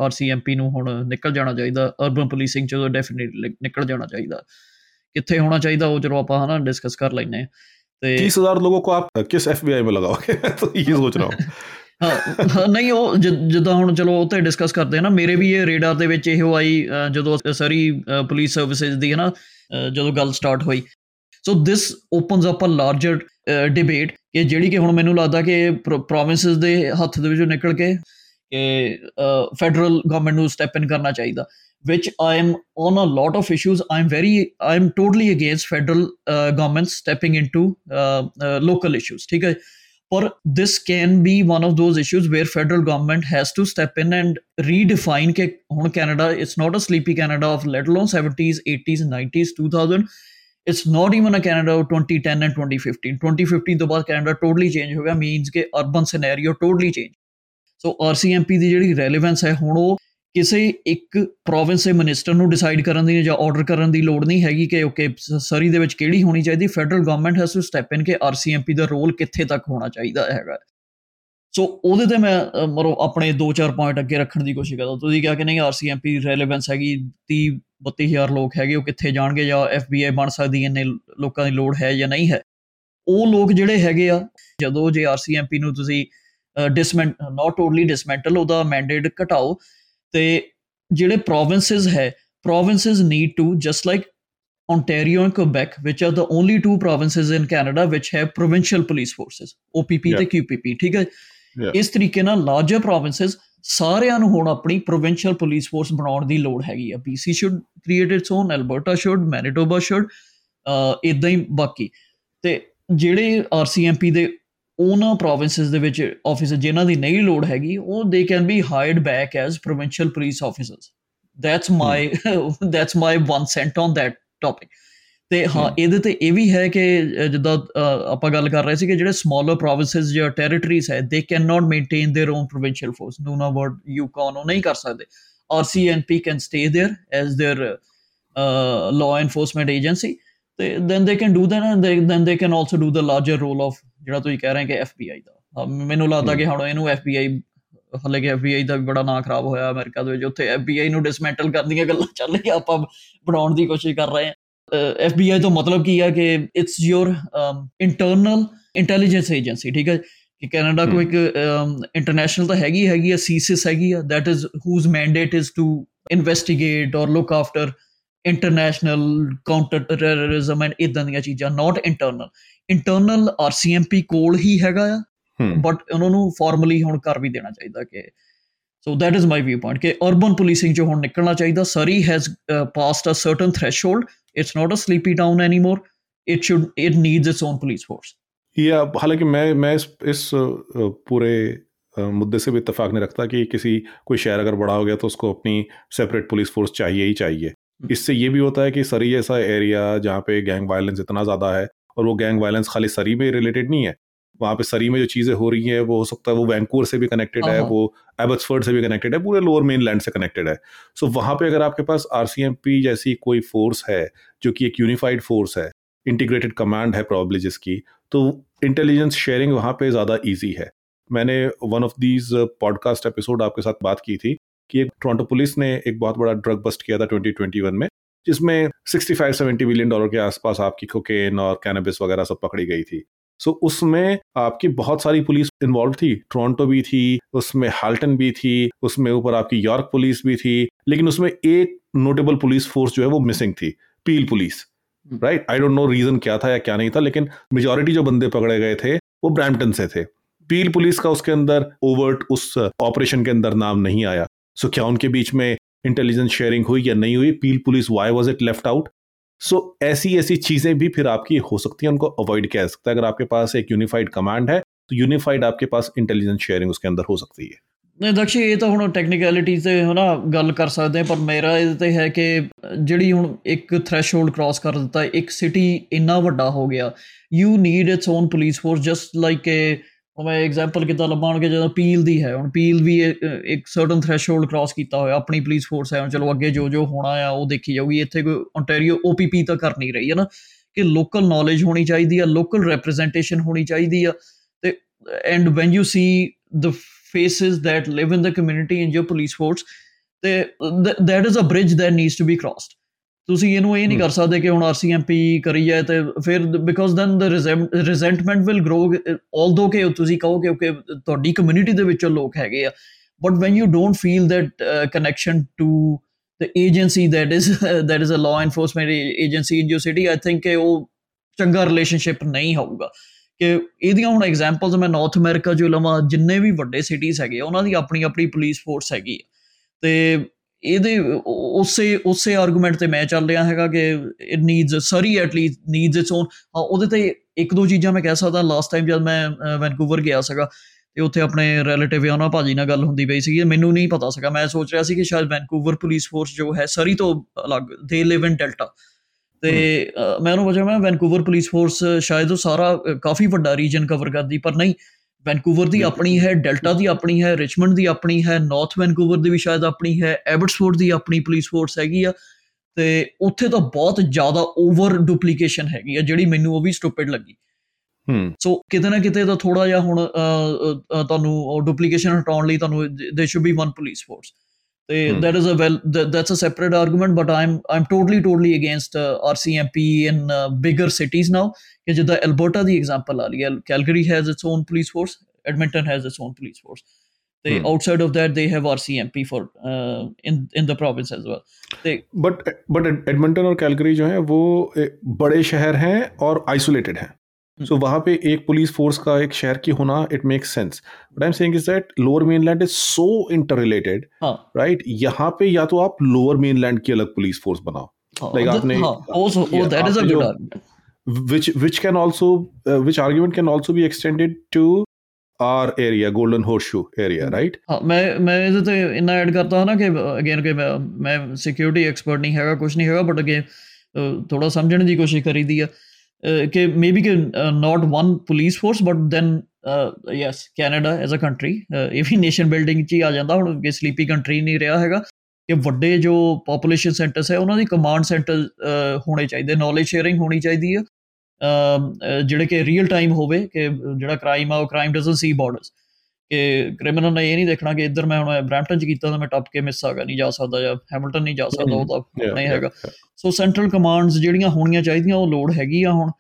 ਆਰਸੀਐਮਪੀ ਨੂੰ ਹੁਣ ਨਿਕਲ ਜਾਣਾ ਚਾਹੀਦਾ ਅਰਬਨ ਪੁਲਿਸਿੰਗ ਚੋਂ ਡੈਫੀਨਿਟਲੀ ਨਿਕਲ ਜਾਣਾ ਚਾਹੀਦਾ ਕਿੱਥੇ ਹੋਣਾ ਚਾਹੀਦਾ ਉਹ ਚਲੋ ਆਪਾਂ ਹਨਾ ਡਿਸਕਸ ਕਰ ਲੈਨੇ ਤੇ 30000 ਲੋਕੋ ਕੋ ਆਪ ਕਿਸ एफबीआई में लगाओगे तो ਇਹ ਸੋਚ ਰਹਾ ਹਾਂ ਨਹੀਂ ਉਹ ਜਦੋਂ ਹੁਣ ਚਲੋ ਉਹ ਡਿਸਕਸ ਕਰਦੇ ਹਾਂ ਨਾ ਮੇਰੇ ਵੀ ਇਹ ਰੇਡਾਰ ਦੇ ਵਿੱਚ ਇਹੋ ਆਈ ਜਦੋਂ ਸਰੀ ਪੁਲਿਸ ਸਰਵਿਸਿਜ਼ ਦੀ ਹੈ ਨਾ ਜਦੋਂ ਗੱਲ ਸਟਾਰਟ ਹੋਈ so this opens up a larger debate ਕਿ ਜਿਹੜੀ ਕਿ ਹੁਣ ਮੈਨੂੰ ਲੱਗਦਾ ਕਿ ਪ੍ਰੋਵਿੰਸਸ ਦੇ ਹੱਥ ਦੇ ਵਿੱਚੋਂ ਨਿਕਲ ਕੇ ਕਿ ਫੈਡਰਲ ਗਵਰਨਮੈਂਟ ਨੂੰ ਸਟੈਪ ਇਨ ਕਰਨਾ ਚਾਹੀਦਾ ਵਿਚ I am on a lot of issues. I very, very I against totally against federal government stepping into uh, local issues. ठीक for this can be one of those issues where federal government has to step in and redefine ke hun canada it's not a sleepy canada of let alone 70s 80s 90s 2000 it's not even a canada of 2010 and 2015 2015 ਤੋਂ ਬਾਅਦ ਕੈਨੇਡਾ ਟੋਟਲੀ ਚੇਂਜ ਹੋ ਗਿਆ ਮੀਨਸ ਕਿ urban scenario totally change so RCMP ਦੀ ਜਿਹੜੀ ਰੈਲੇਵੈਂਸ ਹੈ ਹੁਣ ਉਹ ਕਿਸੇ ਇੱਕ ਪ੍ਰੋਵਿੰਸ ਦੇ ਮਿਨਿਸਟਰ ਨੂੰ ਡਿਸਾਈਡ ਕਰਨ ਦੀ ਜਾਂ ਆਰਡਰ ਕਰਨ ਦੀ ਲੋੜ ਨਹੀਂ ਹੈਗੀ ਕਿ ਓਕੇ ਸਰੀ ਦੇ ਵਿੱਚ ਕਿਹੜੀ ਹੋਣੀ ਚਾਹੀਦੀ federal government has to step in ਕਿ ਆਰਸੀਐਮਪੀ ਦਾ ਰੋਲ ਕਿੱਥੇ ਤੱਕ ਹੋਣਾ ਚਾਹੀਦਾ ਹੈਗਾ ਸੋ ਉਹਦੇ ਤੇ ਮੈਂ ਮਰੋ ਆਪਣੇ 2-4 ਪੁਆਇੰਟ ਅੱਗੇ ਰੱਖਣ ਦੀ ਕੋਸ਼ਿਸ਼ ਕਰਦਾ ਤੁਸੀਂ ਕਿਹਾ ਕਿ ਨਹੀਂ ਆਰਸੀਐਮਪੀ ਰੈਲੇਵੈਂਸ ਹੈਗੀ 30 32000 ਲੋਕ ਹੈਗੇ ਉਹ ਕਿੱਥੇ ਜਾਣਗੇ ਜਾਂ ਐਫਬੀਆਈ ਬਣ ਸਕਦੀ ਇੰਨੇ ਲੋਕਾਂ ਦੀ ਲੋੜ ਹੈ ਜਾਂ ਨਹੀਂ ਹੈ ਉਹ ਲੋਕ ਜਿਹੜੇ ਹੈਗੇ ਆ ਜਦੋਂ ਜੇ ਆਰਸੀਐਮਪੀ ਨੂੰ ਤੁਸੀਂ ਡਿਸਮੈਂਟ ਨਾਟ ਓਨਲੀ ਡਿਸਮੈਂਟਲ ਉਹਦਾ ਮੈਂਡੇਟ ਘਟਾਓ ਤੇ ਜਿਹੜੇ ਪ੍ਰੋਵਿੰਸਸ ਹੈ provinces need to just like Ontario and Quebec which are the only two provinces in Canada which have provincial police forces OPP ਤੇ ਕਯੂਪੀਪੀ ਠੀਕ ਹੈ ਇਸ ਤਰੀਕੇ ਨਾਲ ਲਾਰਜਰ ਪ੍ਰੋਵਿੰਸਸ ਸਾਰਿਆਂ ਨੂੰ ਹੁਣ ਆਪਣੀ ਪ੍ਰੋਵਿੰਸ਼ੀਅਲ ਪੁਲਿਸ ਫੋਰਸ ਬਣਾਉਣ ਦੀ ਲੋੜ ਹੈਗੀ ਆ BC should create its own Alberta should Manitoba should ਇਦਾਂ ਹੀ ਬਾਕੀ ਤੇ ਜਿਹੜੇ ਆਰਸੀਐਮਪੀ ਦੇ ਉਹਨਾਂ ਪ੍ਰੋਵਿੰਸਸ ਦੇ ਵਿੱਚ ਆਫੀਸਰ ਜਿਨ੍ਹਾਂ ਦੀ ਨਹੀਂ ਲੋੜ ਹੈਗੀ ਉਹ they can be hired back as provincial police officers that's my that's my one cent on that topic ਤੇ ਹਾਂ ਇਹਦੇ ਤੇ ਇਹ ਵੀ ਹੈ ਕਿ ਜਿੱਦਾਂ ਆਪਾਂ ਗੱਲ ਕਰ ਰਹੇ ਸੀ ਕਿ ਜਿਹੜੇ ਸਮਾਲਰ ਪ੍ਰੋਵਿੰਸਸ ਜਾਂ ਟੈਰੀਟਰੀਜ਼ ਹੈ they can not maintain their own provincial force Nunavut Yukon ਉਹ ਨਹੀਂ ਕਰ ਸਕਦੇ RCMP can stay there as their uh, law enforcement agency. They, then they can do that, and they, then they can also do the larger ਜਿਹੜਾ ਤੁਸੀਂ ਕਹਿ ਰਹੇ ਕਿ ਐਫਬੀਆਈ ਦਾ ਮੈਨੂੰ ਲੱਗਦਾ ਕਿ ਹੁਣ ਇਹਨੂੰ ਐਫਬੀਆਈ ਹਲੇ ਕਿ ਐਫਬੀਆਈ ਦਾ ਵੀ ਬੜਾ ਨਾਂ ਖਰਾਬ ਹੋਇਆ ਅਮਰੀਕਾ ਦੇ ਵਿੱਚ ਉੱਥੇ ਐਫਬੀਆਈ ਨੂੰ ਡਿਸਮੈਂਟਲ ਕਰਨ ਦੀਆਂ ਗੱਲਾਂ ਚੱਲ ਰਹੀਆਂ ਆਪਾਂ ਬਣਾਉਣ ਦੀ ਕੋਸ਼ਿਸ਼ ਕਰ ਰਹੇ ਹਾਂ ਐਫਬੀਆਈ ਤੋਂ ਮਤਲਬ ਕੀ ਹੈ ਕਿ it's your internal intelligence agency ਠੀਕ ਹੈ ਕਿ ਕੈਨੇਡਾ ਕੋ ਇੱਕ ਇੰਟਰਨੈਸ਼ਨਲ ਤਾਂ ਹੈਗੀ ਹੈਗੀ ਹੈ ਸੀਸਿਸ ਹੈਗੀ ਆ that is whose mandate is to investigate or look after international counter terrorism and ਇਦਾਂ ਦੀਆਂ ਚੀਜ਼ਾਂ ਨਾਟ ਇੰਟਰਨਲ ਇੰਟਰਨਲ ਆਰਸੀਐਮਪੀ ਕੋਲ ਹੀ ਹੈਗਾ ਆ ਬਟ ਉਹਨਾਂ ਨੂੰ ਫਾਰਮਲੀ ਹੁਣ ਕਰ ਵੀ ਦੇਣਾ ਚਾਹੀਦਾ ਕਿ so that is my view point ਕਿ ਅਰਬਨ ਪੁਲਿਸਿੰਗ ਜੋ ਹੁਣ ਨਿਕਲਣਾ ਚਾਹੀਦਾ Surrey has passed a certain threshold it's not a sleepy down anymore it should it needs its own police force या हालांकि ਮੈਂ मैं ਇਸ इस पूरे मुद्दे से भी इतफाक नहीं रखता कि किसी कोई शहर अगर बड़ा हो गया तो उसको अपनी सेपरेट पुलिस फोर्स चाहिए ही चाहिए हम्म। इससे ये भी होता है कि सरी ऐसा एरिया जहाँ पे गैंग वायलेंस इतना ज़्यादा है और वो गैंग वायलेंस खाली सरी में रिलेटेड नहीं है वहाँ पे सरी में जो चीज़ें हो रही हैं वो हो सकता है वो वैंकूवर से भी कनेक्टेड है वो एबसफर्ड से भी कनेक्टेड है पूरे लोअर मेन लैंड से कनेक्टेड है सो so, वहाँ पे अगर आपके पास आर जैसी कोई फोर्स है जो कि एक यूनिफाइड फोर्स है इंटीग्रेटेड कमांड है प्रॉब्लम जिसकी तो इंटेलिजेंस शेयरिंग वहाँ पर ज़्यादा ईजी है मैंने one of these podcast episode आपके साथ बात की थी कि एक टोरंटो पुलिस ने एक बहुत बड़ा ड्रग बस्ट किया था 2021 में जिसमें 65 70 बिलियन डॉलर के आसपास आपकी कोकेन और कैनबिस वगैरह सब पकड़ी गई थी सो so, उसमें आपकी बहुत सारी पुलिस इन्वॉल्व थी टोरंटो भी थी उसमें हाल्टन भी थी उसमें ऊपर आपकी यॉर्क पुलिस भी थी लेकिन उसमें एक नोटेबल पुलिस फोर्स जो है वो मिसिंग थी Peel police right I don't know reason क्या था या क्या नहीं था लेकिन मेजोरिटी जो बंदे पकड़े गए थे वो ब्रैम्पटन से थे पील पुलिस का उसके अंदर ओवर्ट उस ऑपरेशन के अंदर नाम नहीं आया सो क्या उनके बीच में इंटेलिजेंस शेयरिंग हुई या नहीं हुई Peel police why was it left out so ऐसी ऐसी चीज़ें भी फिर आपकी हो सकती है उनको अवॉइड किया जा सकता है अगर आपके पास एक यूनिफाइड कमांड है तो यूनिफाइड आपके पास इंटेलिजेंस शेयरिंग उसके अंदर हो सकती है ਨਹੀਂ ਦਕਸ਼ੀ ਇਹ ਤਾਂ ਹੁਣ ਟੈਕਨੀਕੈਲਿਟੀ ਤੇ ਹਨਾ ਗੱਲ ਕਰ ਸਕਦੇ ਆ ਪਰ ਮੇਰਾ ਇਹ ਤੇ ਹੈ ਕਿ ਜਿਹੜੀ ਹੁਣ ਇੱਕ ਥ੍ਰੈਸ਼ਹੋਲਡ ਕ੍ਰਾਸ ਕਰ ਦਿੱਤਾ ਇੱਕ ਸਿਟੀ ਇੰਨਾ ਵੱਡਾ ਹੋ ਗਿਆ you need its own police force just like a ਉਹ ਮੈਂ ਐਗਜ਼ਾਮਪਲ ਕਿਦਾਂ ਲੱਭਾਂਗੇ ਜਦੋਂ ਪੀਲ ਦੀ ਹੈ ਹੁਣ ਪੀਲ ਵੀ ਇੱਕ ਸਰਟਨ ਥ੍ਰੈਸ਼ਹੋਲਡ ਕ੍ਰਾਸ ਕੀਤਾ ਹੋਇਆ ਆਪਣੀ ਪੁਲਿਸ ਫੋਰਸ ਹੈ ਹੁਣ ਚਲੋ ਅੱਗੇ ਜੋ ਜੋ ਹੋਣਾ ਆ ਉਹ ਦੇਖੀ ਜਾਊਗੀ ਇੱਥੇ ਕੋਈ ਓਨਟਾਰੀਓ ਓਪੀਪੀ ਤਾਂ ਕਰ ਨਹੀਂ ਰਹੀ ਹੈ ਨਾ ਕਿ ਲੋਕਲ ਨੌਲੇਜ ਹੋਣੀ ਚਾਹੀਦੀ ਆ ਲੋਕਲ ਰੈਪਰੈਜ਼ੈਂਟੇਸ਼ਨ ਹੋਣੀ ਚਾਹੀਦੀ ਆ ਤੇ and when you see the faces that live in the community in your police force ਤੇ that is a bridge that needs to be crossed ਤੁਸੀਂ ਇਹਨੂੰ ਇਹ ਨਹੀਂ ਕਰ ਸਕਦੇ ਕਿ ਹੁਣ ਆਰਸੀਐਮਪੀ ਕਰੀ ਜਾਏ ਤੇ ਫਿਰ because then the resentment will grow although ਕਿ ਤੁਸੀਂ ਕਹੋ ਕਿ ਤੁਹਾਡੀ ਕਮਿਊਨਿਟੀ ਦੇ ਵਿੱਚੋਂ ਲੋਕ ਹੈਗੇ ਆ but when you don't feel that connection to the agency that is that is a law enforcement agency in you city I think ਕਿ ਉਹ ਚੰਗਾ ਰਿਲੇਸ਼ਨਸ਼ਿਪ ਨਹੀਂ ਹੋਊਗਾ ਕਿ ਇਹਦੀਆਂ ਹੁਣ ਐਗਜ਼ਾਮਪਲਸ ਮੈਂ ਨਾਰਥ ਅਮਰੀਕਾ ਜੋ ਲਵਾਂ ਜਿੰਨੇ ਵੀ ਵੱਡੇ ਸਿਟੀਜ਼ ਹੈਗੇ ਉਹਨਾਂ ਦੀ ਆਪਣੀ ਆਪਣੀ ਪੁਲਿਸ ਫੋਰਸ ਹੈਗੀ ਤੇ ਇਹਦੇ ਉਸੇ ਉਸੇ ਆਰਗੂਮੈਂਟ ਤੇ ਮੈਂ ਚੱਲ ਰਿਹਾ ਹੈਗਾ ਕਿ it needs Surrey at least needs its own ਉਹਦੇ ਤੇ ਇੱਕ ਦੋ ਚੀਜ਼ਾਂ ਮੈਂ ਕਹਿ ਸਕਦਾ ਲਾਸਟ ਟਾਈਮ ਜਦ ਮੈਂ ਵੈਨਕੂਵਰ ਗਿਆ ਸੀਗਾ ਤੇ ਉੱਥੇ ਆਪਣੇ ਰਿਲੇਟਿਵ ਆ ਉਹਨਾਂ ਭਾਜੀ ਨਾਲ ਗੱਲ ਹੁੰਦੀ ਪਈ ਸੀਗੀ ਮੈਨੂੰ ਨਹੀਂ ਪਤਾ ਸੀਗਾ ਮੈਂ ਸੋਚ ਰਿਹਾ ਸੀ ਕਿ ਸ਼ਾਇਦ ਵੈਨਕੂਵਰ ਪੁਲਿਸ ਫੋਰਸ ਜੋ ਹੈ ਸਰੀ ਤੋਂ ਅਲੱਗ ਦੇ ਲਿਵ ਇਨ ਡੈਲਟਾ ਤੇ ਮੈਂ ਉਹਨੂੰ ਪੁੱਛਿਆ ਮੈਂ ਵੈਨਕੂਵਰ ਪੁਲਿਸ ਫੋਰਸ ਸ਼ਾਇਦ ਉਹ ਸਾਰਾ ਕਾਫੀ ਵੱਡਾ ਰੀਜਨ ਕਵਰ ਕਰਦੀ ਪਰ ਨਹੀਂ ਵੈਨਕੂਵਰ ਦੀ ਆਪਣੀ ਹੈ ਡੈਲਟਾ ਦੀ ਆਪਣੀ ਹੈ ਰਿਚਮੰਡ ਦੀ ਆਪਣੀ ਹੈ ਨਾਰਥ ਵੈਨਕੂਵਰ ਦੀ ਵੀ ਸ਼ਾਇਦ ਆਪਣੀ ਹੈ ਐਬਟਸਫੋਰਡ ਦੀ ਆਪਣੀ ਪੁਲਿਸ ਫੋਰਸ ਹੈਗੀ ਆ ਤੇ ਉੱਥੇ ਤਾਂ ਬਹੁਤ ਜ਼ਿਆਦਾ ਓਵਰ ਡੁਪਲੀਕੇਸ਼ਨ ਹੈਗੀ ਆ ਜਿਹੜੀ ਮੈਨੂੰ ਉਹ ਵੀ ਸਟੂਪਿਡ ਲੱਗੀ ਹੂੰ ਸੋ ਕਿਤੇ ਨਾ ਕਿਤੇ ਤਾਂ ਥੋੜਾ ਜਿਹਾ ਹੁਣ ਤੁਹਾਨੂੰ ਡੁਪਲੀਕੇਸ਼ਨ ਹਟਾਉਣ ਲਈ ਤੁਹਾਨੂੰ they should be one police force ਤੇ that is a well that's a separate argument but Aam Aam totally totally against RCMP in bigger cities now ਕਿ ਜਿੱਦਾਂ ਐਲਬਰਟਾ ਦੀ ਐਗਜ਼ਾਮਪਲ ਆ ਲਈ ਹੈ Calgary has its own police force Edmonton has its own police force ਤੇ outside of that they have RCMP for in in the province as well ਤੇ ਬਟ ਬਟ एडमंटन और कैलगरी जो है वो बड़े शहर हैं और आइसोलेटेड हैं सो hmm. so, वहाँ पे एक पुलिस फोर्स का एक शहर की होना it makes sense but I am saying is that lower mainland is so inter related right यहाँ पे या तो आप लोअर मेनलैंड की अलग पुलिस फोर्स बनाओ लाइक हाँ, आपने हाँ, which which can also uh, which argument can also be extended to our area golden horseshoe area hmm. right ਮੈਂ ਮੈਂ ਇਹਦੇ ਤੇ ਇਨਾ ਐਡ ਕਰਤਾ ਹਾਂ ਨਾ ਕਿ ਅਗੇਨ ਕਿ ਮੈਂ ਮੈਂ ਸਿਕਿਉਰਿਟੀ ਐਕਸਪਰਟ ਨਹੀਂ ਹੈਗਾ ਕੁਝ ਨਹੀਂ ਹੈਗਾ ਬਟ ਅਗੇ ਥੋੜਾ ਸਮਝਣ ਦੀ ਕੋਸ਼ਿਸ਼ ਕਰੀਦੀ ਆ ਕਿ ਮੇਬੀ ਕਿ not one police force but then yes Canada as a country ਇਹ ਵੀ ਨੇਸ਼ਨ ਬਿਲਡਿੰਗ ਚ ਹੀ ਆ ਜਾਂਦਾ ਹੁਣ ਕਿ ਸਲੀਪੀ ਕੰਟਰੀ ਨਹੀਂ ਰਿਹਾ ਹੈਗਾ ਕਿ ਵੱਡੇ ਜੋ ਪੋਪੂਲੇਸ਼ਨ ਸੈਂਟਰਸ ਹੈ ਉਹਨਾਂ ਦੀ ਕਮਾਂਡ ਸੈਂਟਰ ਹੋਣੇ ਚਾਹੀਦੇ ਨੌਲੇਜ ਸ਼ੇਅਰਿੰਗ ਹੋਣੀ ਚਾਹੀਦੀ ਹੈ ਜਿਹੜੇ ਕਿ ਰੀਅਲ ਟਾਈਮ ਹੋਵੇ ਕਿ ਜਿਹੜਾ ਕ੍ਰਾਈਮ ਆ ਉਹ ਕ੍ਰਾਈਮ ਡਸਨਟ ਸੀ ਬਾਰਡਰਸ ਕਿ ਕ੍ਰਿਮੀਨਲ ਨੇ ਇਹ ਨਹੀਂ ਦੇਖਣਾ ਕਿ ਇੱਧਰ ਮੈਂ ਹੁਣ ਬ੍ਰੈਂਟਨ ਚ ਕੀਤਾ ਤਾਂ ਮੈਂ ਟੱਪ ਕੇ ਮਿਸ ਆਗਾ ਨਹੀਂ ਜਾ ਸਕਦਾ ਜਾਂ ਹੈਮਿਲਟਨ ਨਹੀਂ ਜਾ ਸਕਦਾ ਉਹ ਤਾਂ ਨਹੀਂ ਹੈਗਾ ਸੋ ਸੈਂਟਰਲ ਕਮਾਂਡਸ ਜਿਹੜੀਆਂ ਹੋਣੀਆਂ ਚਾਹੀਦੀਆਂ ਉਹ ਲੋੜ ਹੈਗੀ ਆ ਹੁਣ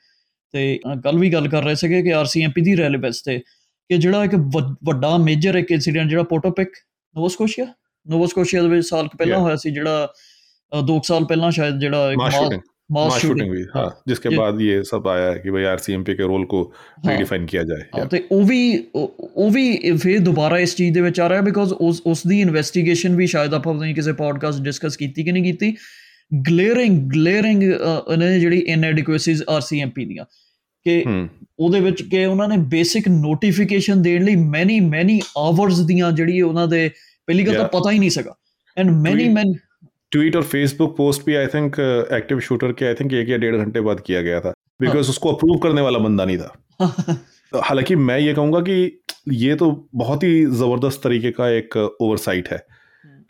ਤੇ ਕੱਲ ਵੀ ਗੱਲ ਕਰ ਰਹੇ ਸੀਗੇ ਕਿ ਆਰਸੀਐਮਪੀ ਦੀ ਰੈਲੇਵੈਂਸ ਤੇ ਕਿ ਜਿਹੜਾ ਇੱਕ ਵੱਡਾ ਮੇਜਰ ਇੱਕ ਇਨਸੀਡੈਂਟ ਜਿਹੜਾ ਪੋਟੋਪਿਕ ਨੋਵਸਕੋਸ਼ੀਆ ਨੋਵਸਕੋਸ਼ੀਆ ਦੇ ਵਿੱਚ ਸਾਲ ਪਹਿਲਾਂ ਹੋਇਆ ਸੀ ਜਿਹੜਾ 2 ਸਾਲ ਪਹਿਲਾਂ ਸ਼ਾਇਦ ਜਿਹੜਾ ਇੱਕ मॉस शूटिंग ਵੀ ਹਾਂ ਜਿਸ ਕੇ ਬਾਅਦ ਇਹ ਸਭ ਆਇਆ है कि भाई आरसीएमपी के रोल को रीडिफाइन हाँ, ਜਾਏ ਹਾਂ ਤੇ ਉਹ ਵੀ ਉਹ ਵੀ ਫੇਰ ਦੁਬਾਰਾ ਇਸ ਚੀਜ਼ ਦੇ ਵਿੱਚ ਆ ਰਿਹਾ ਬਿਕੋਜ਼ ਉਸ ਉਸ ਦੀ ਇਨਵੈਸਟੀਗੇਸ਼ਨ ਵੀ ਸ਼ਾਇਦ ਆਪਾਂ ਪਤਾ ਕਿਸੇ ਪੋਡਕਾਸਟ ਡਿਸਕਸ ਕੀਤੀ ਕਿ ਨਹੀਂ ਕੀਤੀ ਗਲੇਰਿੰਗ ਗਲੇਰਿੰਗ ਉਹਨਾਂ ਜਿਹੜੀ ਇਨਐਡਿਕੁਐਸੀਜ਼ ਆਰਸੀਐਮਪੀ ਦੀਆਂ ਕਿ ਉਹਦੇ ਵਿੱਚ ਕਿ ਉਹਨਾਂ ਨੇ ਬੇਸਿਕ ਨੋਟੀਫਿਕੇਸ਼ਨ ਦੇਣ ਲਈ ਮੈਨੀ ਮੈਨੀ ਆਵਰਸ ਦੀਆਂ ਜਿਹੜੀ ਉਹਨਾਂ ਦੇ ਪਹਿਲੀ ਗੱਲ ਤਾਂ ਪਤਾ ਹੀ ਨਹੀਂ ਸਕਾ ਐਂਡ ਮੈਨੀ ਮੈਨ ट्वीट और फेसबुक पोस्ट भी आई थिंक एक्टिव शूटर के आई थिंक एक या डेढ़ घंटे बाद किया गया था बिकॉज हाँ. उसको अप्रूव करने वाला बंदा नहीं था हालांकि मैं ये कहूंगा कि ये तो बहुत ही ज़बरदस्त तरीके का एक ओवरसाइट है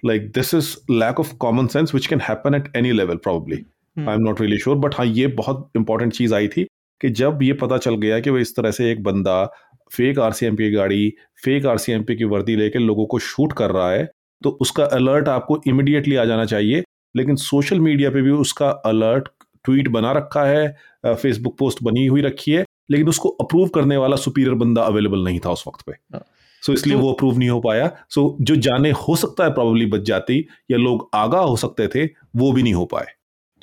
like this is lack of common sense which can happen at any level probably I am not really sure but हाँ ये बहुत इंपॉर्टेंट चीज़ आई थी कि जब ये पता चल गया कि वो इस तरह से एक बंदा फेक आर की गाड़ी फेक आर की वर्दी लेके लोगों को शूट कर रहा है तो उसका अलर्ट आपको इमिडिएटली आ जाना चाहिए लेकिन सोशल मीडिया पे भी उसका अलर्ट ट्वीट बना रखा है फेसबुक पोस्ट बनी हुई रखी है लेकिन उसको अप्रूव करने वाला सुपीरियर बंदा अवेलेबल नहीं था उस वक्त पे सो हाँ। so, इसलिए तो, वो अप्रूव नहीं हो पाया सो so, जो जाने हो सकता है प्रॉब्लली बच जाती या लोग आगा हो सकते थे वो भी नहीं हो पाए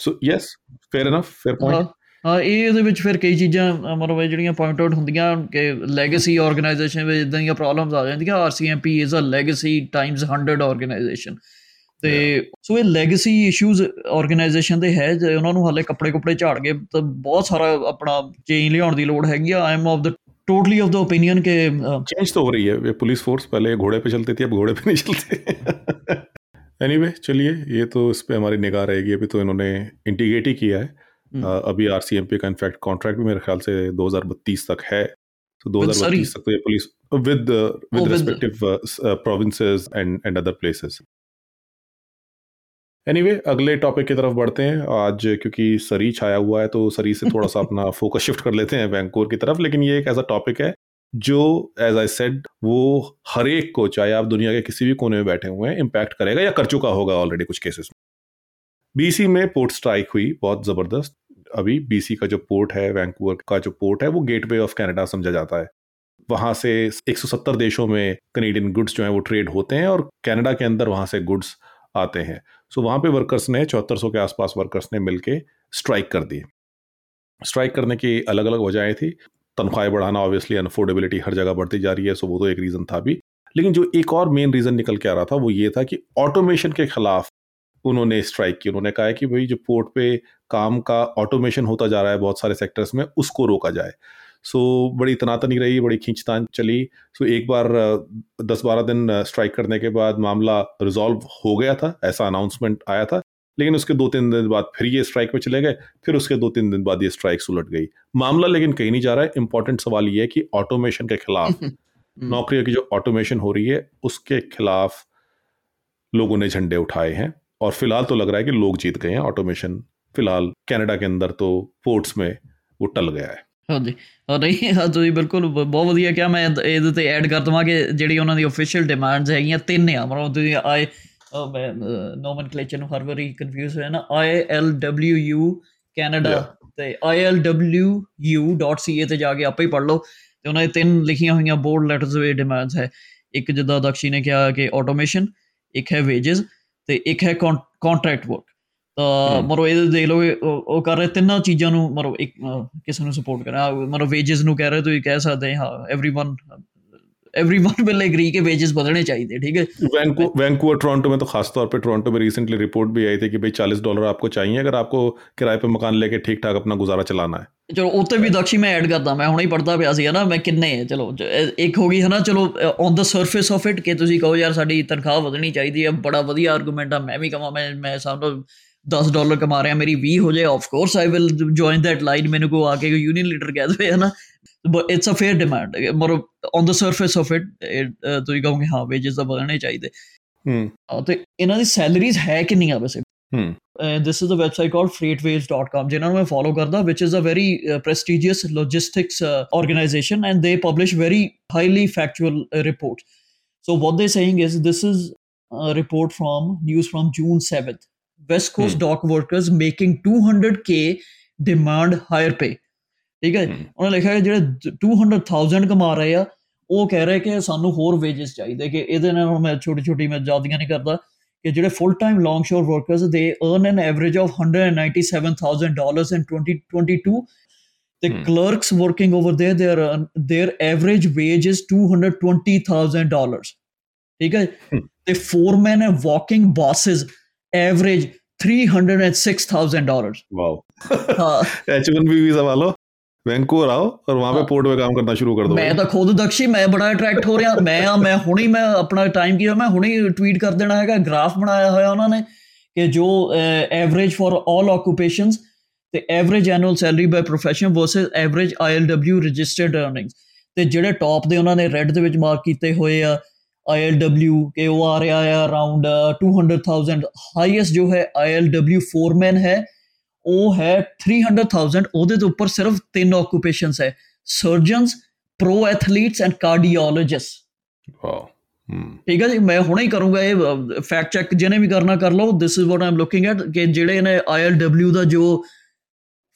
so yes fair enough fair point ਇਹ ਇਹਦੇ ਵਿੱਚ ਫਿਰ ਕਈ ਚੀਜ਼ਾਂ ਮਤਲਬ ਜਿਹੜੀਆਂ ਪੁਆਇੰਟ ਆਊਟ ਹੁੰਦੀਆਂ ਕਿ ਲੈਗੇਸੀ ਆਰਗੇਨਾਈਜੇਸ਼ਨ ਵਿੱਚ ਇਦਾਂ ਦੀਆਂ ਪ੍ਰੋਬਲਮਸ ਆ ਜਾਂਦੀਆਂ RCMP is a legacy times 100 organization ਤੇ ਸੋ ਇਹ ਲੈਗੇਸੀ ਇਸ਼ੂਜ਼ ਆਰਗੇਨਾਈਜੇਸ਼ਨ ਦੇ ਹੈ ਜੇ ਉਹਨਾਂ ਨੂੰ ਹਾਲੇ ਕੱਪੜੇ ਕੁਪੜੇ ਝਾੜ ਕੇ ਤਾਂ ਬਹੁਤ ਸਾਰਾ ਆਪਣਾ ਚੇਂਜ ਲਿਆਉਣ ਦੀ ਲੋੜ ਹੈਗੀ ਆ I am of the totally of the opinion ਕਿ ਚੇਂਜ ਤਾਂ ਹੋ ਰਹੀ ਹੈ ਵੀ ਪੁਲਿਸ ਫੋਰਸ ਪਹਿਲੇ ਘੋੜੇ ਤੇ ਚਲਦੀ ਸੀ ਅਬ ਘੋੜੇ ਤੇ ਨਹੀਂ ਚਲਦੀ ਐਨੀਵੇ ਚਲਿਏ ਇਹ ਤਾਂ ਇਸ ਤੇ ਹਮਾਰੀ ਨਿਗਾਹ ਰਹੇਗੀ ਅਭੀ अभी ਇਹਨਾਂ ਨੇ इंटीग्रेट ਹੀ ਕੀਆ ਹੈ हम्म। अभी आर पी का इनफैक्ट कॉन्ट्रैक्ट भी मेरे ख्याल से बत्तीस तक है तो बत्तीस तक तो ये police with with respective provinces and and other places anyway अगले टॉपिक की तरफ बढ़ते हैं आज क्योंकि सरी छाया हुआ है तो सरी से थोड़ा सा अपना फोकस शिफ्ट कर लेते हैं बैंकोर की तरफ लेकिन ये एक ऐसा टॉपिक है जो एज आई सेड वो हर एक को चाहे आप दुनिया के किसी भी कोने में बैठे हुए हैं इम्पैक्ट करेगा या कर चुका होगा ऑलरेडी कुछ केसेस में बीसी में पोर्ट स्ट्राइक हुई बहुत ज़बरदस्त अभी बीसी का जो पोर्ट है वैंकूवर का जो पोर्ट है वो गेटवे ऑफ कनाडा समझा जाता है वहाँ से 170 देशों में कनेडियन गुड्स जो हैं वो ट्रेड होते हैं और कनाडा के अंदर वहाँ से गुड्स आते हैं सो वहाँ पे वर्कर्स ने चौहत्तर के आसपास वर्कर्स ने मिलके स्ट्राइक कर दी स्ट्राइक करने की अलग अलग वजहें थी तनख्वाहें बढ़ाना ऑब्वियसली अनफोर्डेबिलिटी हर जगह बढ़ती जा रही है सो वो तो एक रीज़न था भी लेकिन जो एक और मेन रीज़न निकल के आ रहा था वो ये था कि ऑटोमेशन के खिलाफ उन्होंने स्ट्राइक की उन्होंने कहा है कि भाई जो पोर्ट पे काम का ऑटोमेशन होता जा रहा है बहुत सारे सेक्टर्स में उसको रोका जाए सो so, बड़ी तनातनी रही बड़ी खींचतान चली सो so, एक बार दस बारह दिन स्ट्राइक करने के बाद मामला रिजॉल्व हो गया था ऐसा अनाउंसमेंट आया था लेकिन उसके दो तीन दिन बाद फिर ये स्ट्राइक पे चले गए फिर उसके दो तीन दिन बाद ये स्ट्राइक सुलट गई मामला लेकिन कहीं नहीं जा रहा है इंपॉर्टेंट सवाल ये है कि ऑटोमेशन के खिलाफ हम्म। नौकरियों की जो ऑटोमेशन हो रही है उसके खिलाफ लोगों ने झंडे उठाए हैं और फिलहाल तो लग रहा है कि लोग जीत गए हैं ऑटोमेशन फिलहाल कनाडा के अंदर तो पोर्ट्स में वो टल गया है ਹਾਂਜੀ ਹਾਂ ਨਹੀਂ ਹਾਂ ਤੁਸੀਂ ਬਿਲਕੁਲ ਬਹੁਤ ਵਧੀਆ ਕਿਹਾ ਮੈਂ ਇਹਦੇ ਤੇ ਐਡ ਕਰ ਦਵਾਂ ਕਿ ਜਿਹੜੀ ਉਹਨਾਂ ਦੀ ਅਫੀਸ਼ੀਅਲ ਡਿਮਾਂਡਸ ਹੈਗੀਆਂ ਤਿੰਨ ਆ ਮਤਲਬ ਤੁਸੀਂ ਆਈ ਮੈਂ ਨੋਮਨਕਲੇਚਰ ਨੂੰ ਹਰ ਵਾਰੀ ਕਨਫਿਊਜ਼ ਹੋਇਆ ਨਾ I L W U Canada ਤੇ I L W you ilwu.ca ਤੇ ਜਾ ਕੇ ਆਪੇ ਹੀ ਪੜ ਲਓ ਤੇ ਉਹਨਾਂ ਦੇ ਤਿੰਨ ਲਿਖੀਆਂ ਹੋਈਆਂ ਬੋਰਡ ਲੈਟਰਸ ਵੇ ਡਿਮਾਂਡਸ ਹੈ ਇੱਕ ਜਿੱਦਾਂ ਦਕਸ਼ੀ ਨੇ ਕਿਹਾ ਕਿ ਆਟੋਮੇਸ਼ਨ ਇੱਕ ਹੈ ਵੇਜਸ ਤੇ ਇੱਕ ਹੈ ਕੰਟਰੈਕਟ ਵਰਕ ਤਾਂ ਮਰੋ ਇਹ ਦੇ ਲੋ ਉਹ ਕਰ ਰਹੇ ਤਿੰਨਾਂ ਚੀਜ਼ਾਂ ਨੂੰ ਮਰੋ ਇੱਕ ਕਿਸੇ ਨੂੰ ਸਪੋਰਟ ਕਰ ਮਰੋ ਵੇਜਸ ਨੂੰ ਕਹਿ ਰਹੇ ਤੁਸੀਂ ਕਹਿ ਸਕਦੇ ਹਾਂ एवरीवन एवरीवन विल एग्री के वेजेस बदलने चाहिए ठीक है वैंकूवर टोरंटो में तो खासतौर पे टोरंटो में रिसेंटली रिपोर्ट भी आई थी कि भाई चालीस डॉलर आपको चाहिए अगर आपको किराए पे मकान लेके ठीक ठाक अपना गुजारा चलाना है चलो उत्ते भी दक्षी मैं ऐड करता मैं ਹੁਣੇ ਪੜਦਾ ਪਿਆ ਸੀ ਨਾ ਮੈਂ ਕਿੰਨੇ ਹੈ ਚਲੋ ਇੱਕ ਹੋ ਗਈ ਹੈ ਨਾ ਚਲੋ on the surface of it ਕਿ ਤੁਸੀਂ ਕਹੋ ਯਾਰ ਸਾਡੀ ਤਨਖਾਹ ਵਧਣੀ ਚਾਹੀਦੀ ਹੈ ਬੜਾ ਵਧੀਆ ਆਰਗੂਮੈਂਟ ਆ ਮੈਂ ਵੀ ਕਹਾਂ ਮੈਂ ਮੈਂ ਸਾਨੂੰ 10 ਡਾਲਰ ਕਮਾ ਰਿਹਾ ਮੇਰੀ 20 ਹੋ ਜਾਏ of course I will join that line ਮੈਨੂੰ ਕੋ ਆ ਕੇ ਯੂਨੀਅਨ ਲੀਡਰ ਕਹਿ ਦਵੇ ਹੈ ਨਾ but it's a fair demand more on the surface of it ਤੁਸੀਂ ਕਹੋਗੇ ਹਾਂ wages ਤਾਂ ਵਧਣੇ ਚਾਹੀਦੇ ਹੂੰ ਤੇ ਇਹਨਾਂ ਦੀ ਸੈਲਰੀਜ਼ ਹੈ ਕਿੰਨੀਆਂ ਵੈਸੇ ਹੂੰ this is a website called freightwaves.com ਜਿਨ੍ਹਾਂ ਨੂੰ ਮੈਂ ਫੋਲੋ ਕਰਦਾ which is a very eh, prestigious logistics eh, organization and they publish very highly factual uh, reports so what they're saying is this is a report from news from June 7th west coast hmm. dock workers making 200k demand higher pay ਠੀਕ ਹੈ ਉਹਨਾਂ ਲਿਖਿਆ ਜਿਹੜੇ 200000 ਕਮਾ ਰਹੇ ਆ ਉਹ ਕਹਿ ਰਹੇ ਕਿ ਸਾਨੂੰ ਹੋਰ ਵੇਜਸ ਚਾਹੀਦੇ ਕਿ ਇਹਦੇ ਨਾਲ ਹੁਣ ਮੈਂ ਛੋਟੀ ਛੋਟੀ ਮੈਂ ਜ਼ਿਆਦੀਆਂ ਨਹੀਂ ਕਰਦਾ ਕਿ ਜਿਹੜੇ full time longshore workers they earn an average of 197000 dollars in 2022 ਤੇ clerks working over there there their there average wage 220000 $220000 ਠੀਕ ਹੈ ਤੇ foreman and walking bosses average $306000 dollars wow H one B visa ਵਾਲੋ ਆਓ ਔਰ और ਪੇ ਪੋਰਟ ਵੇ ਕੰਮ ਕਰਨਾ ਸ਼ੁਰੂ ਕਰ ਦੋ ਮੈਂ ਤਾਂ ਖੁਦ ਦਕਸ਼ੀ ਮੈਂ ਬੜਾ ਅਟਰੈਕਟ ਹੋ ਰਿਹਾ ਮੈਂ ਆ ਮੈਂ ਹੁਣੇ ਮੈਂ ਆਪਣਾ ਟਾਈਮ ਕੀ ਹੋ ਮੈਂ ਹੁਣੇ ਟਵੀਟ ਕਰ ਦੇਣਾ ਹੈਗਾ ਗ੍ਰਾਫ ਬਣਾਇਆ ਹੋਇਆ ਉਹਨਾਂ ਨੇ ਕਿ ਜੋ ਐਵਰੇਜ ਫॉर ਆਲ ਆਕੂਪੇਸ਼ਨਸ ਤੇ average annual salary by profession versus average ਆਈਐਲਡਬਲਯੂ registered earnings ਤੇ ਜਿਹੜੇ ਟੌਪ ਦੇ ਉਹਨਾਂ ਨੇ ਰੈੱਡ ਦੇ ਵਿੱਚ ਮਾਰਕ ਕੀਤੇ ਹੋਏ ਆ ਆਈਐਲਡਬਲਯੂ ਕੇ ਉਹ ਆ ਰਿਹਾ ਹੈ ਅਰਾਊਂਡ 200000 ਹਾਈਐਸਟ ਜੋ ਹੈ ਆਈਐਲਡਬਲਯੂ ਫੋਰਮੈਨ ਹੈ ਉਹ ਹੈ 300000 ਉਹਦੇ ਤੋਂ ਉੱਪਰ ਸਿਰਫ ਤਿੰਨ ਓਕੂਪੇਸ਼ਨਸ ਹੈ surgeons pro athletes and cardiologist wow ਠੀਕ ਹੈ ਜੀ ਮੈਂ ਹੁਣੇ ਹੀ ਕਰੂੰਗਾ ਇਹ ਫੈਕਟ ਚੈੱਕ ਜਿਹਨੇ ਵੀ ਕਰਨਾ ਕਰ ਲਓ this is what I'm looking at ਕਿ ਜਿਹੜੇ ਨੇ ਆਈਐਲਡਬਲਯੂ ਦਾ ਜੋ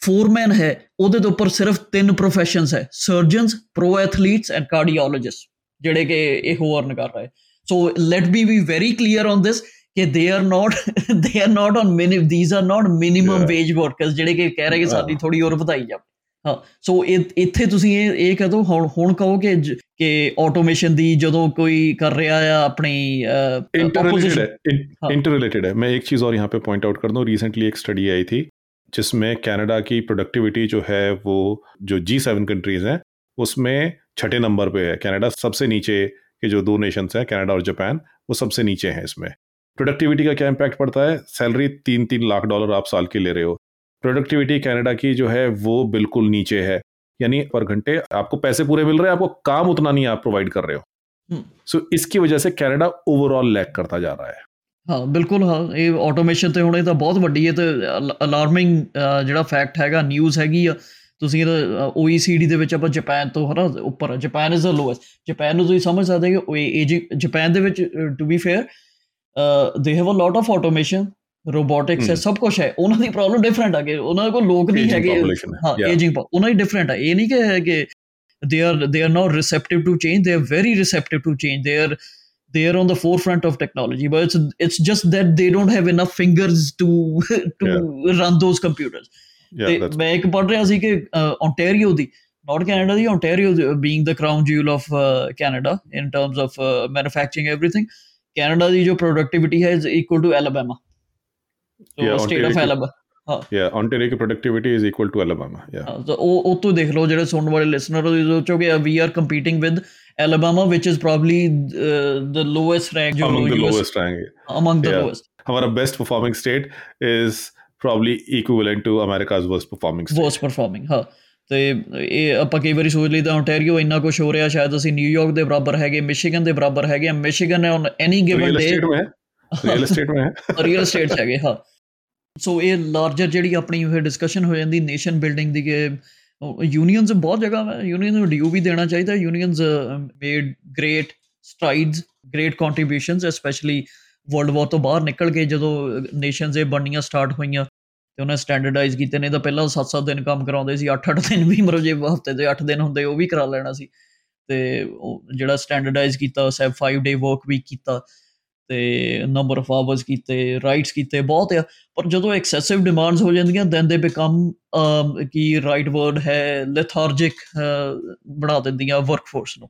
ਫੋਰਮੈਨ ਹੈ ਉਹਦੇ ਤੋਂ ਉੱਪਰ ਸਿਰਫ ਤਿੰਨ professions ਹੈ surgeons pro athletes and cardiologist ਜਿਹੜੇ ਕਿ ਇਹ ਹੋਰਨ ਕਰ ਰਹੇ so let be we very clear on this कि they are not they are not on minimum these are not minimum wage workers ਜਿਹੜੇ ਕਿ ਕਹਿ ਰਹੇ ਕਿ ਸਾਡੀ ਥੋੜੀ ਹੋਰ ਵਧਾਈ ਜਾ ਹਾਂ ਸੋ ਇੱਥੇ ਤੁਸੀਂ ਇਹ ਇਹ ਕਹੋ ਹੁਣ ਹੁਣ ਕਹੋ ਕਿ ਕਿ ਆਟੋਮੇਸ਼ਨ ਦੀ ਜਦੋਂ ਕੋਈ ਕਰ ਰਿਹਾ ਆ ਆਪਣੀ ਇੰਟਰਰਿਲੇਟਡ ਹੈ है मैं एक चीज और यहाँ पे पॉइंट आउट कर दूं रिसेंटली एक स्टडी आई थी जिसमें कनाडा की प्रोडक्टिविटी जो है वो जो जी सेवन कंट्रीज हैं उसमें छठे नंबर पे है कनाडा सबसे नीचे के जो दो नेशंस हैं कनाडा और जापान वो सबसे नीचे हैं इसमें प्रोडक्टिविटी का क्या इम्पैक्ट पड़ता है सैलरी तीन तीन लाख डॉलर आप साल की ले रहे हो प्रोडक्टिविटी कनाडा की जो है वो बिल्कुल नीचे है यानी पर घंटे आपको पैसे पूरे मिल रहे हैं आपको काम उतना नहीं आप प्रोवाइड कर रहे हो सो so, इसकी वजह से ਕੈਨੇਡਾ ओवरऑल ਲੈਕ ਕਰਦਾ ਜਾ ਰਿਹਾ ਹੈ ਹਾਂ ਬਿਲਕੁਲ ਹਾਂ ਇਹ ਆਟੋਮੇਸ਼ਨ ਤੇ ਹੁਣ ਇਹ ਤਾਂ ਬਹੁਤ ਵੱਡੀ ਇਹ ਤੇ ਅਲਾਰਮਿੰਗ ਜਿਹੜਾ ਫੈਕਟ ਹੈਗਾ ਨਿਊਜ਼ ਹੈਗੀ ਆ ਤੁਸੀਂ ਇਹ OECD ਦੇ ਵਿੱਚ ਆਪਾਂ ਜਾਪਾਨ ਤੋਂ ਹਨਾ ਉੱਪਰ Japan is the lowest Japan ਨੂੰ ਤੁਸੀਂ ਸਮਝ ਸਕਦੇ ਹੋ ਕਿ ਜਾਪਾਨ ਦੇ ਵਿੱਚ to be fair they have a lot of automation robotics ਹੈ ਸਭ ਕੁਝ ਹੈ ਉਹਨਾਂ ਦੀ ਪ੍ਰੋਬਲਮ ਡਿਫਰੈਂਟ ਆ ਕਿ ਉਹਨਾਂ ਕੋਲ ਲੋਕ ਨਹੀਂ ਹੈਗੇ ਹਾਂ ਏਜਿੰਗ ਉਹਨਾਂ ਦੀ ਡਿਫਰੈਂਟ ਆ ਇਹ ਨਹੀਂ ਕਿ ਹੈ ਕਿ they are they are not receptive to change they are very receptive to change they are they are on the forefront of technology but it's it's just that they don't have enough fingers to to yeah. run those computers ਮੈਂ ਇੱਕ ਪੜ੍ਹ ਰਿਹਾ ਸੀ ਕਿ ਓਨਟਾਰੀਓ ਦੀ ਨਾਰਥ ਕੈਨੇਡਾ ਦੀ Ontario being the crown jewel of Canada in terms of manufacturing everything Canada की जो प्रोडक्टिविटी है is equal to Alabama so state of Alba ਹਾਂ ਯਾ ਆਨਟੇਰੀਓ ਕੀ productivity is equal to Alabama ਯਾ ਸੋ ਉਹ ਉਹ ਤੋਂ ਦੇਖ ਲਓ ਜਿਹੜੇ ਸੁਣਨ ਵਾਲੇ ਲਿਸਨਰ ਹੋ ਸੋਚੋਗੇ we are competing with Alabama which is probably the lowest rank ਜੋ among the lowest rank among the lowest ਹਮਾਰਾ best performing state is probably equivalent to America's worst performing state. Worst performing, huh? ਤੇ ਇਹ ਆਪਾਂ ਕਈ ਵਾਰੀ ਸੋਚ ਲਈਦਾ ਓਨਟਾਰੀਓ ਇੰਨਾ ਕੁਝ ਹੋ ਰਿਹਾ ਸ਼ਾਇਦ ਅਸੀਂ ਨਿਊਯਾਰਕ ਦੇ ਬਰਾਬਰ ਹੈਗੇ ਮਿਸ਼ੀਗਨ ਦੇ ਬਰਾਬਰ ਹੈਗੇ Michigan on any given day real estate ਮੈਂ ਹੈ ਰੀਅਲ ਏਸਟੇਟ ਹੈਗੇ ਹਾਂ ਸੋ ਇਹ ਲਾਰਜਰ ਜਿਹੜੀ ਆਪਣੀ ਇਹ ਡਿਸਕਸ਼ਨ ਹੋ ਜਾਂਦੀ ਨੇਸ਼ਨ ਬਿਲਡਿੰਗ ਦੀ ਕਿ ਯੂਨੀਅਨਸ ਬਹੁਤ ਜਗ੍ਹਾ ਹੈ ਯੂਨੀਅਨ ਨੂੰ ਡਿਊ ਵੀ ਦੇਣਾ ਚਾਹੀਦਾ unions made great strides great contributions especially world war ਤੋਂ ਬਾਹਰ ਨਿਕਲ ਕੇ ਜਦੋਂ ਨੇਸ਼ਨਸ ਇਹ ਬਣਨੀਆਂ ਸਟਾਰਟ ਹੋਈਆਂ ਤੇ ਉਹਨਾਂ ਸਟੈਂਡਰਡਾਈਜ਼ ਕੀਤੇ ਨੇ ਤਾਂ ਪਹਿਲਾਂ 7-7 ਦਿਨ ਕੰਮ ਕਰਾਉਂਦੇ ਸੀ 8-8 ਦਿਨ ਵੀ ਮਰੋ ਜੇ ਹਫਤੇ ਦੇ 8 ਦਿਨ ਹੁੰਦੇ ਉਹ ਵੀ ਕਰਾ ਲੈਣਾ ਸੀ ਤੇ ਜਿਹੜਾ ਸਟੈਂਡਰਡਾਈਜ਼ ਕੀਤਾ ਸੈਬ 5 ਡੇ ਵਰਕ ਵੀ ਕੀਤਾ ਤੇ ਨੰਬਰ ਆਫ ਆਵਰਸ ਕੀਤੇ ਰਾਈਟਸ ਕੀਤੇ ਬਹੁਤ ਆ ਪਰ ਜਦੋਂ ਐਕਸੈਸਿਵ ਡਿਮਾਂਡਸ ਹੋ ਜਾਂਦੀਆਂ ਦੈਨ ਦੇ ਬਿਕਮ ਕੀ ਰਾਈਟ ਵਰਡ ਹੈ ਲੈਥਾਰਜਿਕ ਬਣਾ ਦਿੰਦੀਆਂ ਵਰਕਫੋਰਸ ਨੂੰ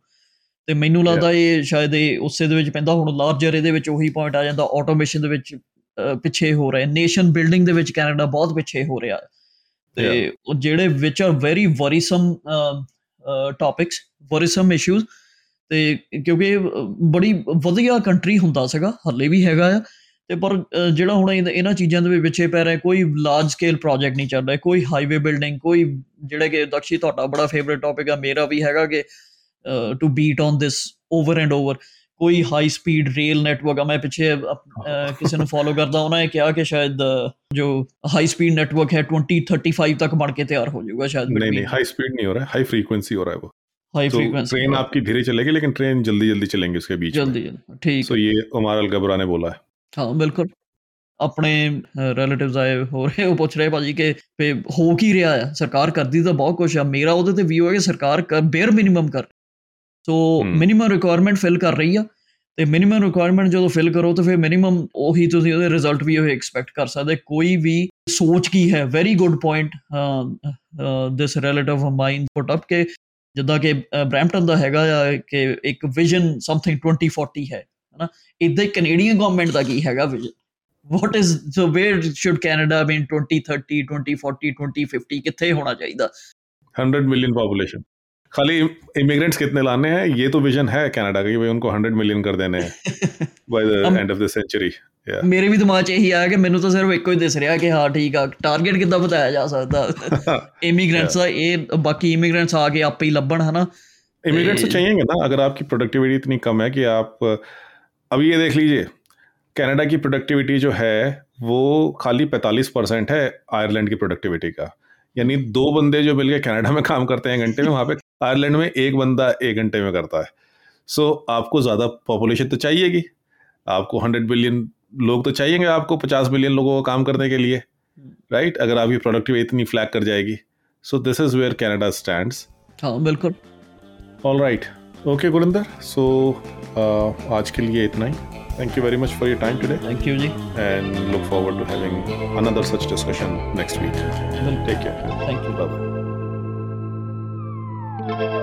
ਤੇ ਮੈਨੂੰ ਲੱਗਦਾ ਇਹ ਸ਼ਾਇਦ ਇਹ ਉਸੇ ਦੇ ਵਿੱਚ ਪੈਂਦਾ ਹੁਣ ਲਾਰਜਰ ਇਹਦੇ ਵਿੱਚ ਉਹੀ ਪੁਆਇੰਟ ਆ ਜਾਂਦਾ ਆਟੋਮੇਸ਼ਨ ਦੇ ਵਿੱਚ ਪਿੱਛੇ ਹੋ ਰਿਹਾ ਨੇਸ਼ਨ ਬਿਲਡਿੰਗ ਦੇ ਵਿੱਚ ਕੈਨੇਡਾ ਬਹੁਤ ਪਿੱਛੇ ਹੋ ਰਿਹਾ ਤੇ ਉਹ ਜਿਹੜੇ ਵਿਚ ਆ very worrisome topics worrisome issues ਤੇ ਕਿਉਂਕਿ ਬੜੀ ਵਧੀਆ ਕੰਟਰੀ ਹੁੰਦਾ ਸੀਗਾ ਹੱਲੇ ਵੀ ਹੈਗਾ ਆ ਤੇ ਪਰ ਜਿਹੜਾ ਹੁਣ ਇਹਨਾਂ ਚੀਜ਼ਾਂ ਦੇ ਵਿੱਚੇ ਪੈ ਰਿਹਾ ਕੋਈ ਲਾਰਜ ਸਕੇਲ ਪ੍ਰੋਜੈਕਟ ਨਹੀਂ ਚੱਲ ਰਿਹਾ ਕੋਈ ਹਾਈਵੇ ਬਿਲਡਿੰਗ ਕੋਈ ਜਿਹੜੇ ਕਿ ਦਕਸ਼ੀ ਤੁਹਾਡਾ ਬੜਾ ਫੇਵਰਿਟ ਟਾਪਿਕ ਆ ਮੇਰਾ ਵੀ ਹੈਗਾ ਕਿ to beat on this over and over कोई हाई स्पीड रेल नेटवर्क मैं पीछे हाँ। किसी ने फॉलो करता हूँ ना क्या कि शायद जो हाई स्पीड नेटवर्क है ट्वेंटी थर्टी फाइव तक बढ़ के तैयार हो जाएगा शायद नहीं नहीं हाई स्पीड नहीं हो रहा है हाई फ्रीक्वेंसी हो रहा है वो हाई फ्रीक्वेंसी ट्रेन आपकी धीरे चलेगी लेकिन ट्रेन जल्दी जल्दी चलेंगे उसके बीच जल्दी जल्दी हाँ, ठीक सो ये उमर अल गबरा ने बोला ਆਪਣੇ ਰਿਲੇਟਿਵਸ ਆਏ ਹੋ ਰਹੇ ਉਹ ਪੁੱਛ ਰਹੇ ਭਾਜੀ ਕਿ ਹੋ ਕੀ ਰਿਹਾ ਹੈ ਸਰਕਾਰ ਕਰਦੀ ਤਾਂ ਬਹੁਤ ਕੁਝ ਆ ਮੇਰਾ ਉਹਦੇ ਤੇ ਵੀਊ ਹੈ ਕਿ ਸਰਕਾਰ ਬੇਅਰ ਮਿਨੀਮਮ ਕਰ ਸੋ ਮਿਨੀਮਮ ਰਿਕੁਆਇਰਮੈਂਟ ਫਿਲ ਕਰ ਰਹੀ ਆ ਤੇ ਮਿਨੀਮਮ ਰਿਕੁਆਇਰਮੈਂਟ ਜਦੋਂ ਫਿਲ ਕਰੋ ਤਾਂ ਫਿਰ ਮਿਨੀਮਮ ਉਹੀ ਤੁਸੀਂ ਉਹਦੇ ਰਿਜ਼ਲਟ ਵੀ ਉਹ ਐਕਸਪੈਕਟ ਕਰ ਸਕਦੇ ਕੋਈ ਵੀ ਸੋਚ ਕੀ ਹੈ very good point this relative of mine put up ਕਿ ਜਿੱਦਾਂ ਕਿ ਬ੍ਰੈਂਪਟਨ ਦਾ ਹੈਗਾ ਆ ਕਿ ਇੱਕ ਵਿਜ਼ਨ ਸਮਥਿੰਗ 2040 ਹੈ ਹਨਾ ਇਦਾਂ ਹੀ ਕੈਨੇਡੀਅਨ ਗਵਰਨਮੈਂਟ ਦਾ ਕੀ ਹੈਗਾ vision what is so where should canada be in 2030 2040 2050 ਕਿੱਥੇ ਹੋਣਾ ਚਾਹੀਦਾ 100 ਮਿਲੀਅਨ ਪੋਪੂਲੇਸ਼ਨ खाली इमिग्रेंट्स कितने लाने हैं ये तो विजन है कनाडा का कि भाई उनको 100 मिलियन कर देने हैं by the end of the century ਮੇਰੇ ਵੀ ਦਿਮਾਗ 'ਚ ਇਹੀ ਆਇਆ ਕਿ ਮੈਨੂੰ ਤਾਂ ਸਿਰਫ ਇੱਕੋ ਹੀ ਦਿਸ ਰਿਹਾ ਕਿ ਹਾਂ ਠੀਕ ਆ ਟਾਰਗੇਟ ਕਿੱਦਾਂ ਬਤਾਇਆ ਜਾ ਸਕਦਾ इमिग्रेंट्स ਦਾ ये बाकी इमिग्रेंट्स आके आप ही ਹੀ है ना इमिग्रेंट्स तो चाहिए ना अगर आपकी प्रोडक्टिविटी इतनी कम है कि आप अभी ये देख लीजिए कनाडा की प्रोडक्टिविटी जो है वो खाली 45 परसेंट है आयरलैंड की प्रोडक्टिविटी का यानी दो बंदे जो मिलकर कनाडा में काम करते हैं घंटे में वहां पे आयरलैंड में एक बंदा एक घंटे में करता है सो so, आपको ज़्यादा पॉपुलेशन तो चाहिएगी आपको हंड्रेड बिलियन लोग तो चाहिएंगे आपको पचास बिलियन लोगों का काम करने के लिए राइट right? अगर आपकी प्रोडक्टिव इतनी फ्लैग कर जाएगी so this is where Canada stand हाँ बिल्कुल all right okay Gurinder so आज के लिए इतना ही thank you very much for your time today. Thank you, Ji. And look forward to having another such discussion next week. Thank you.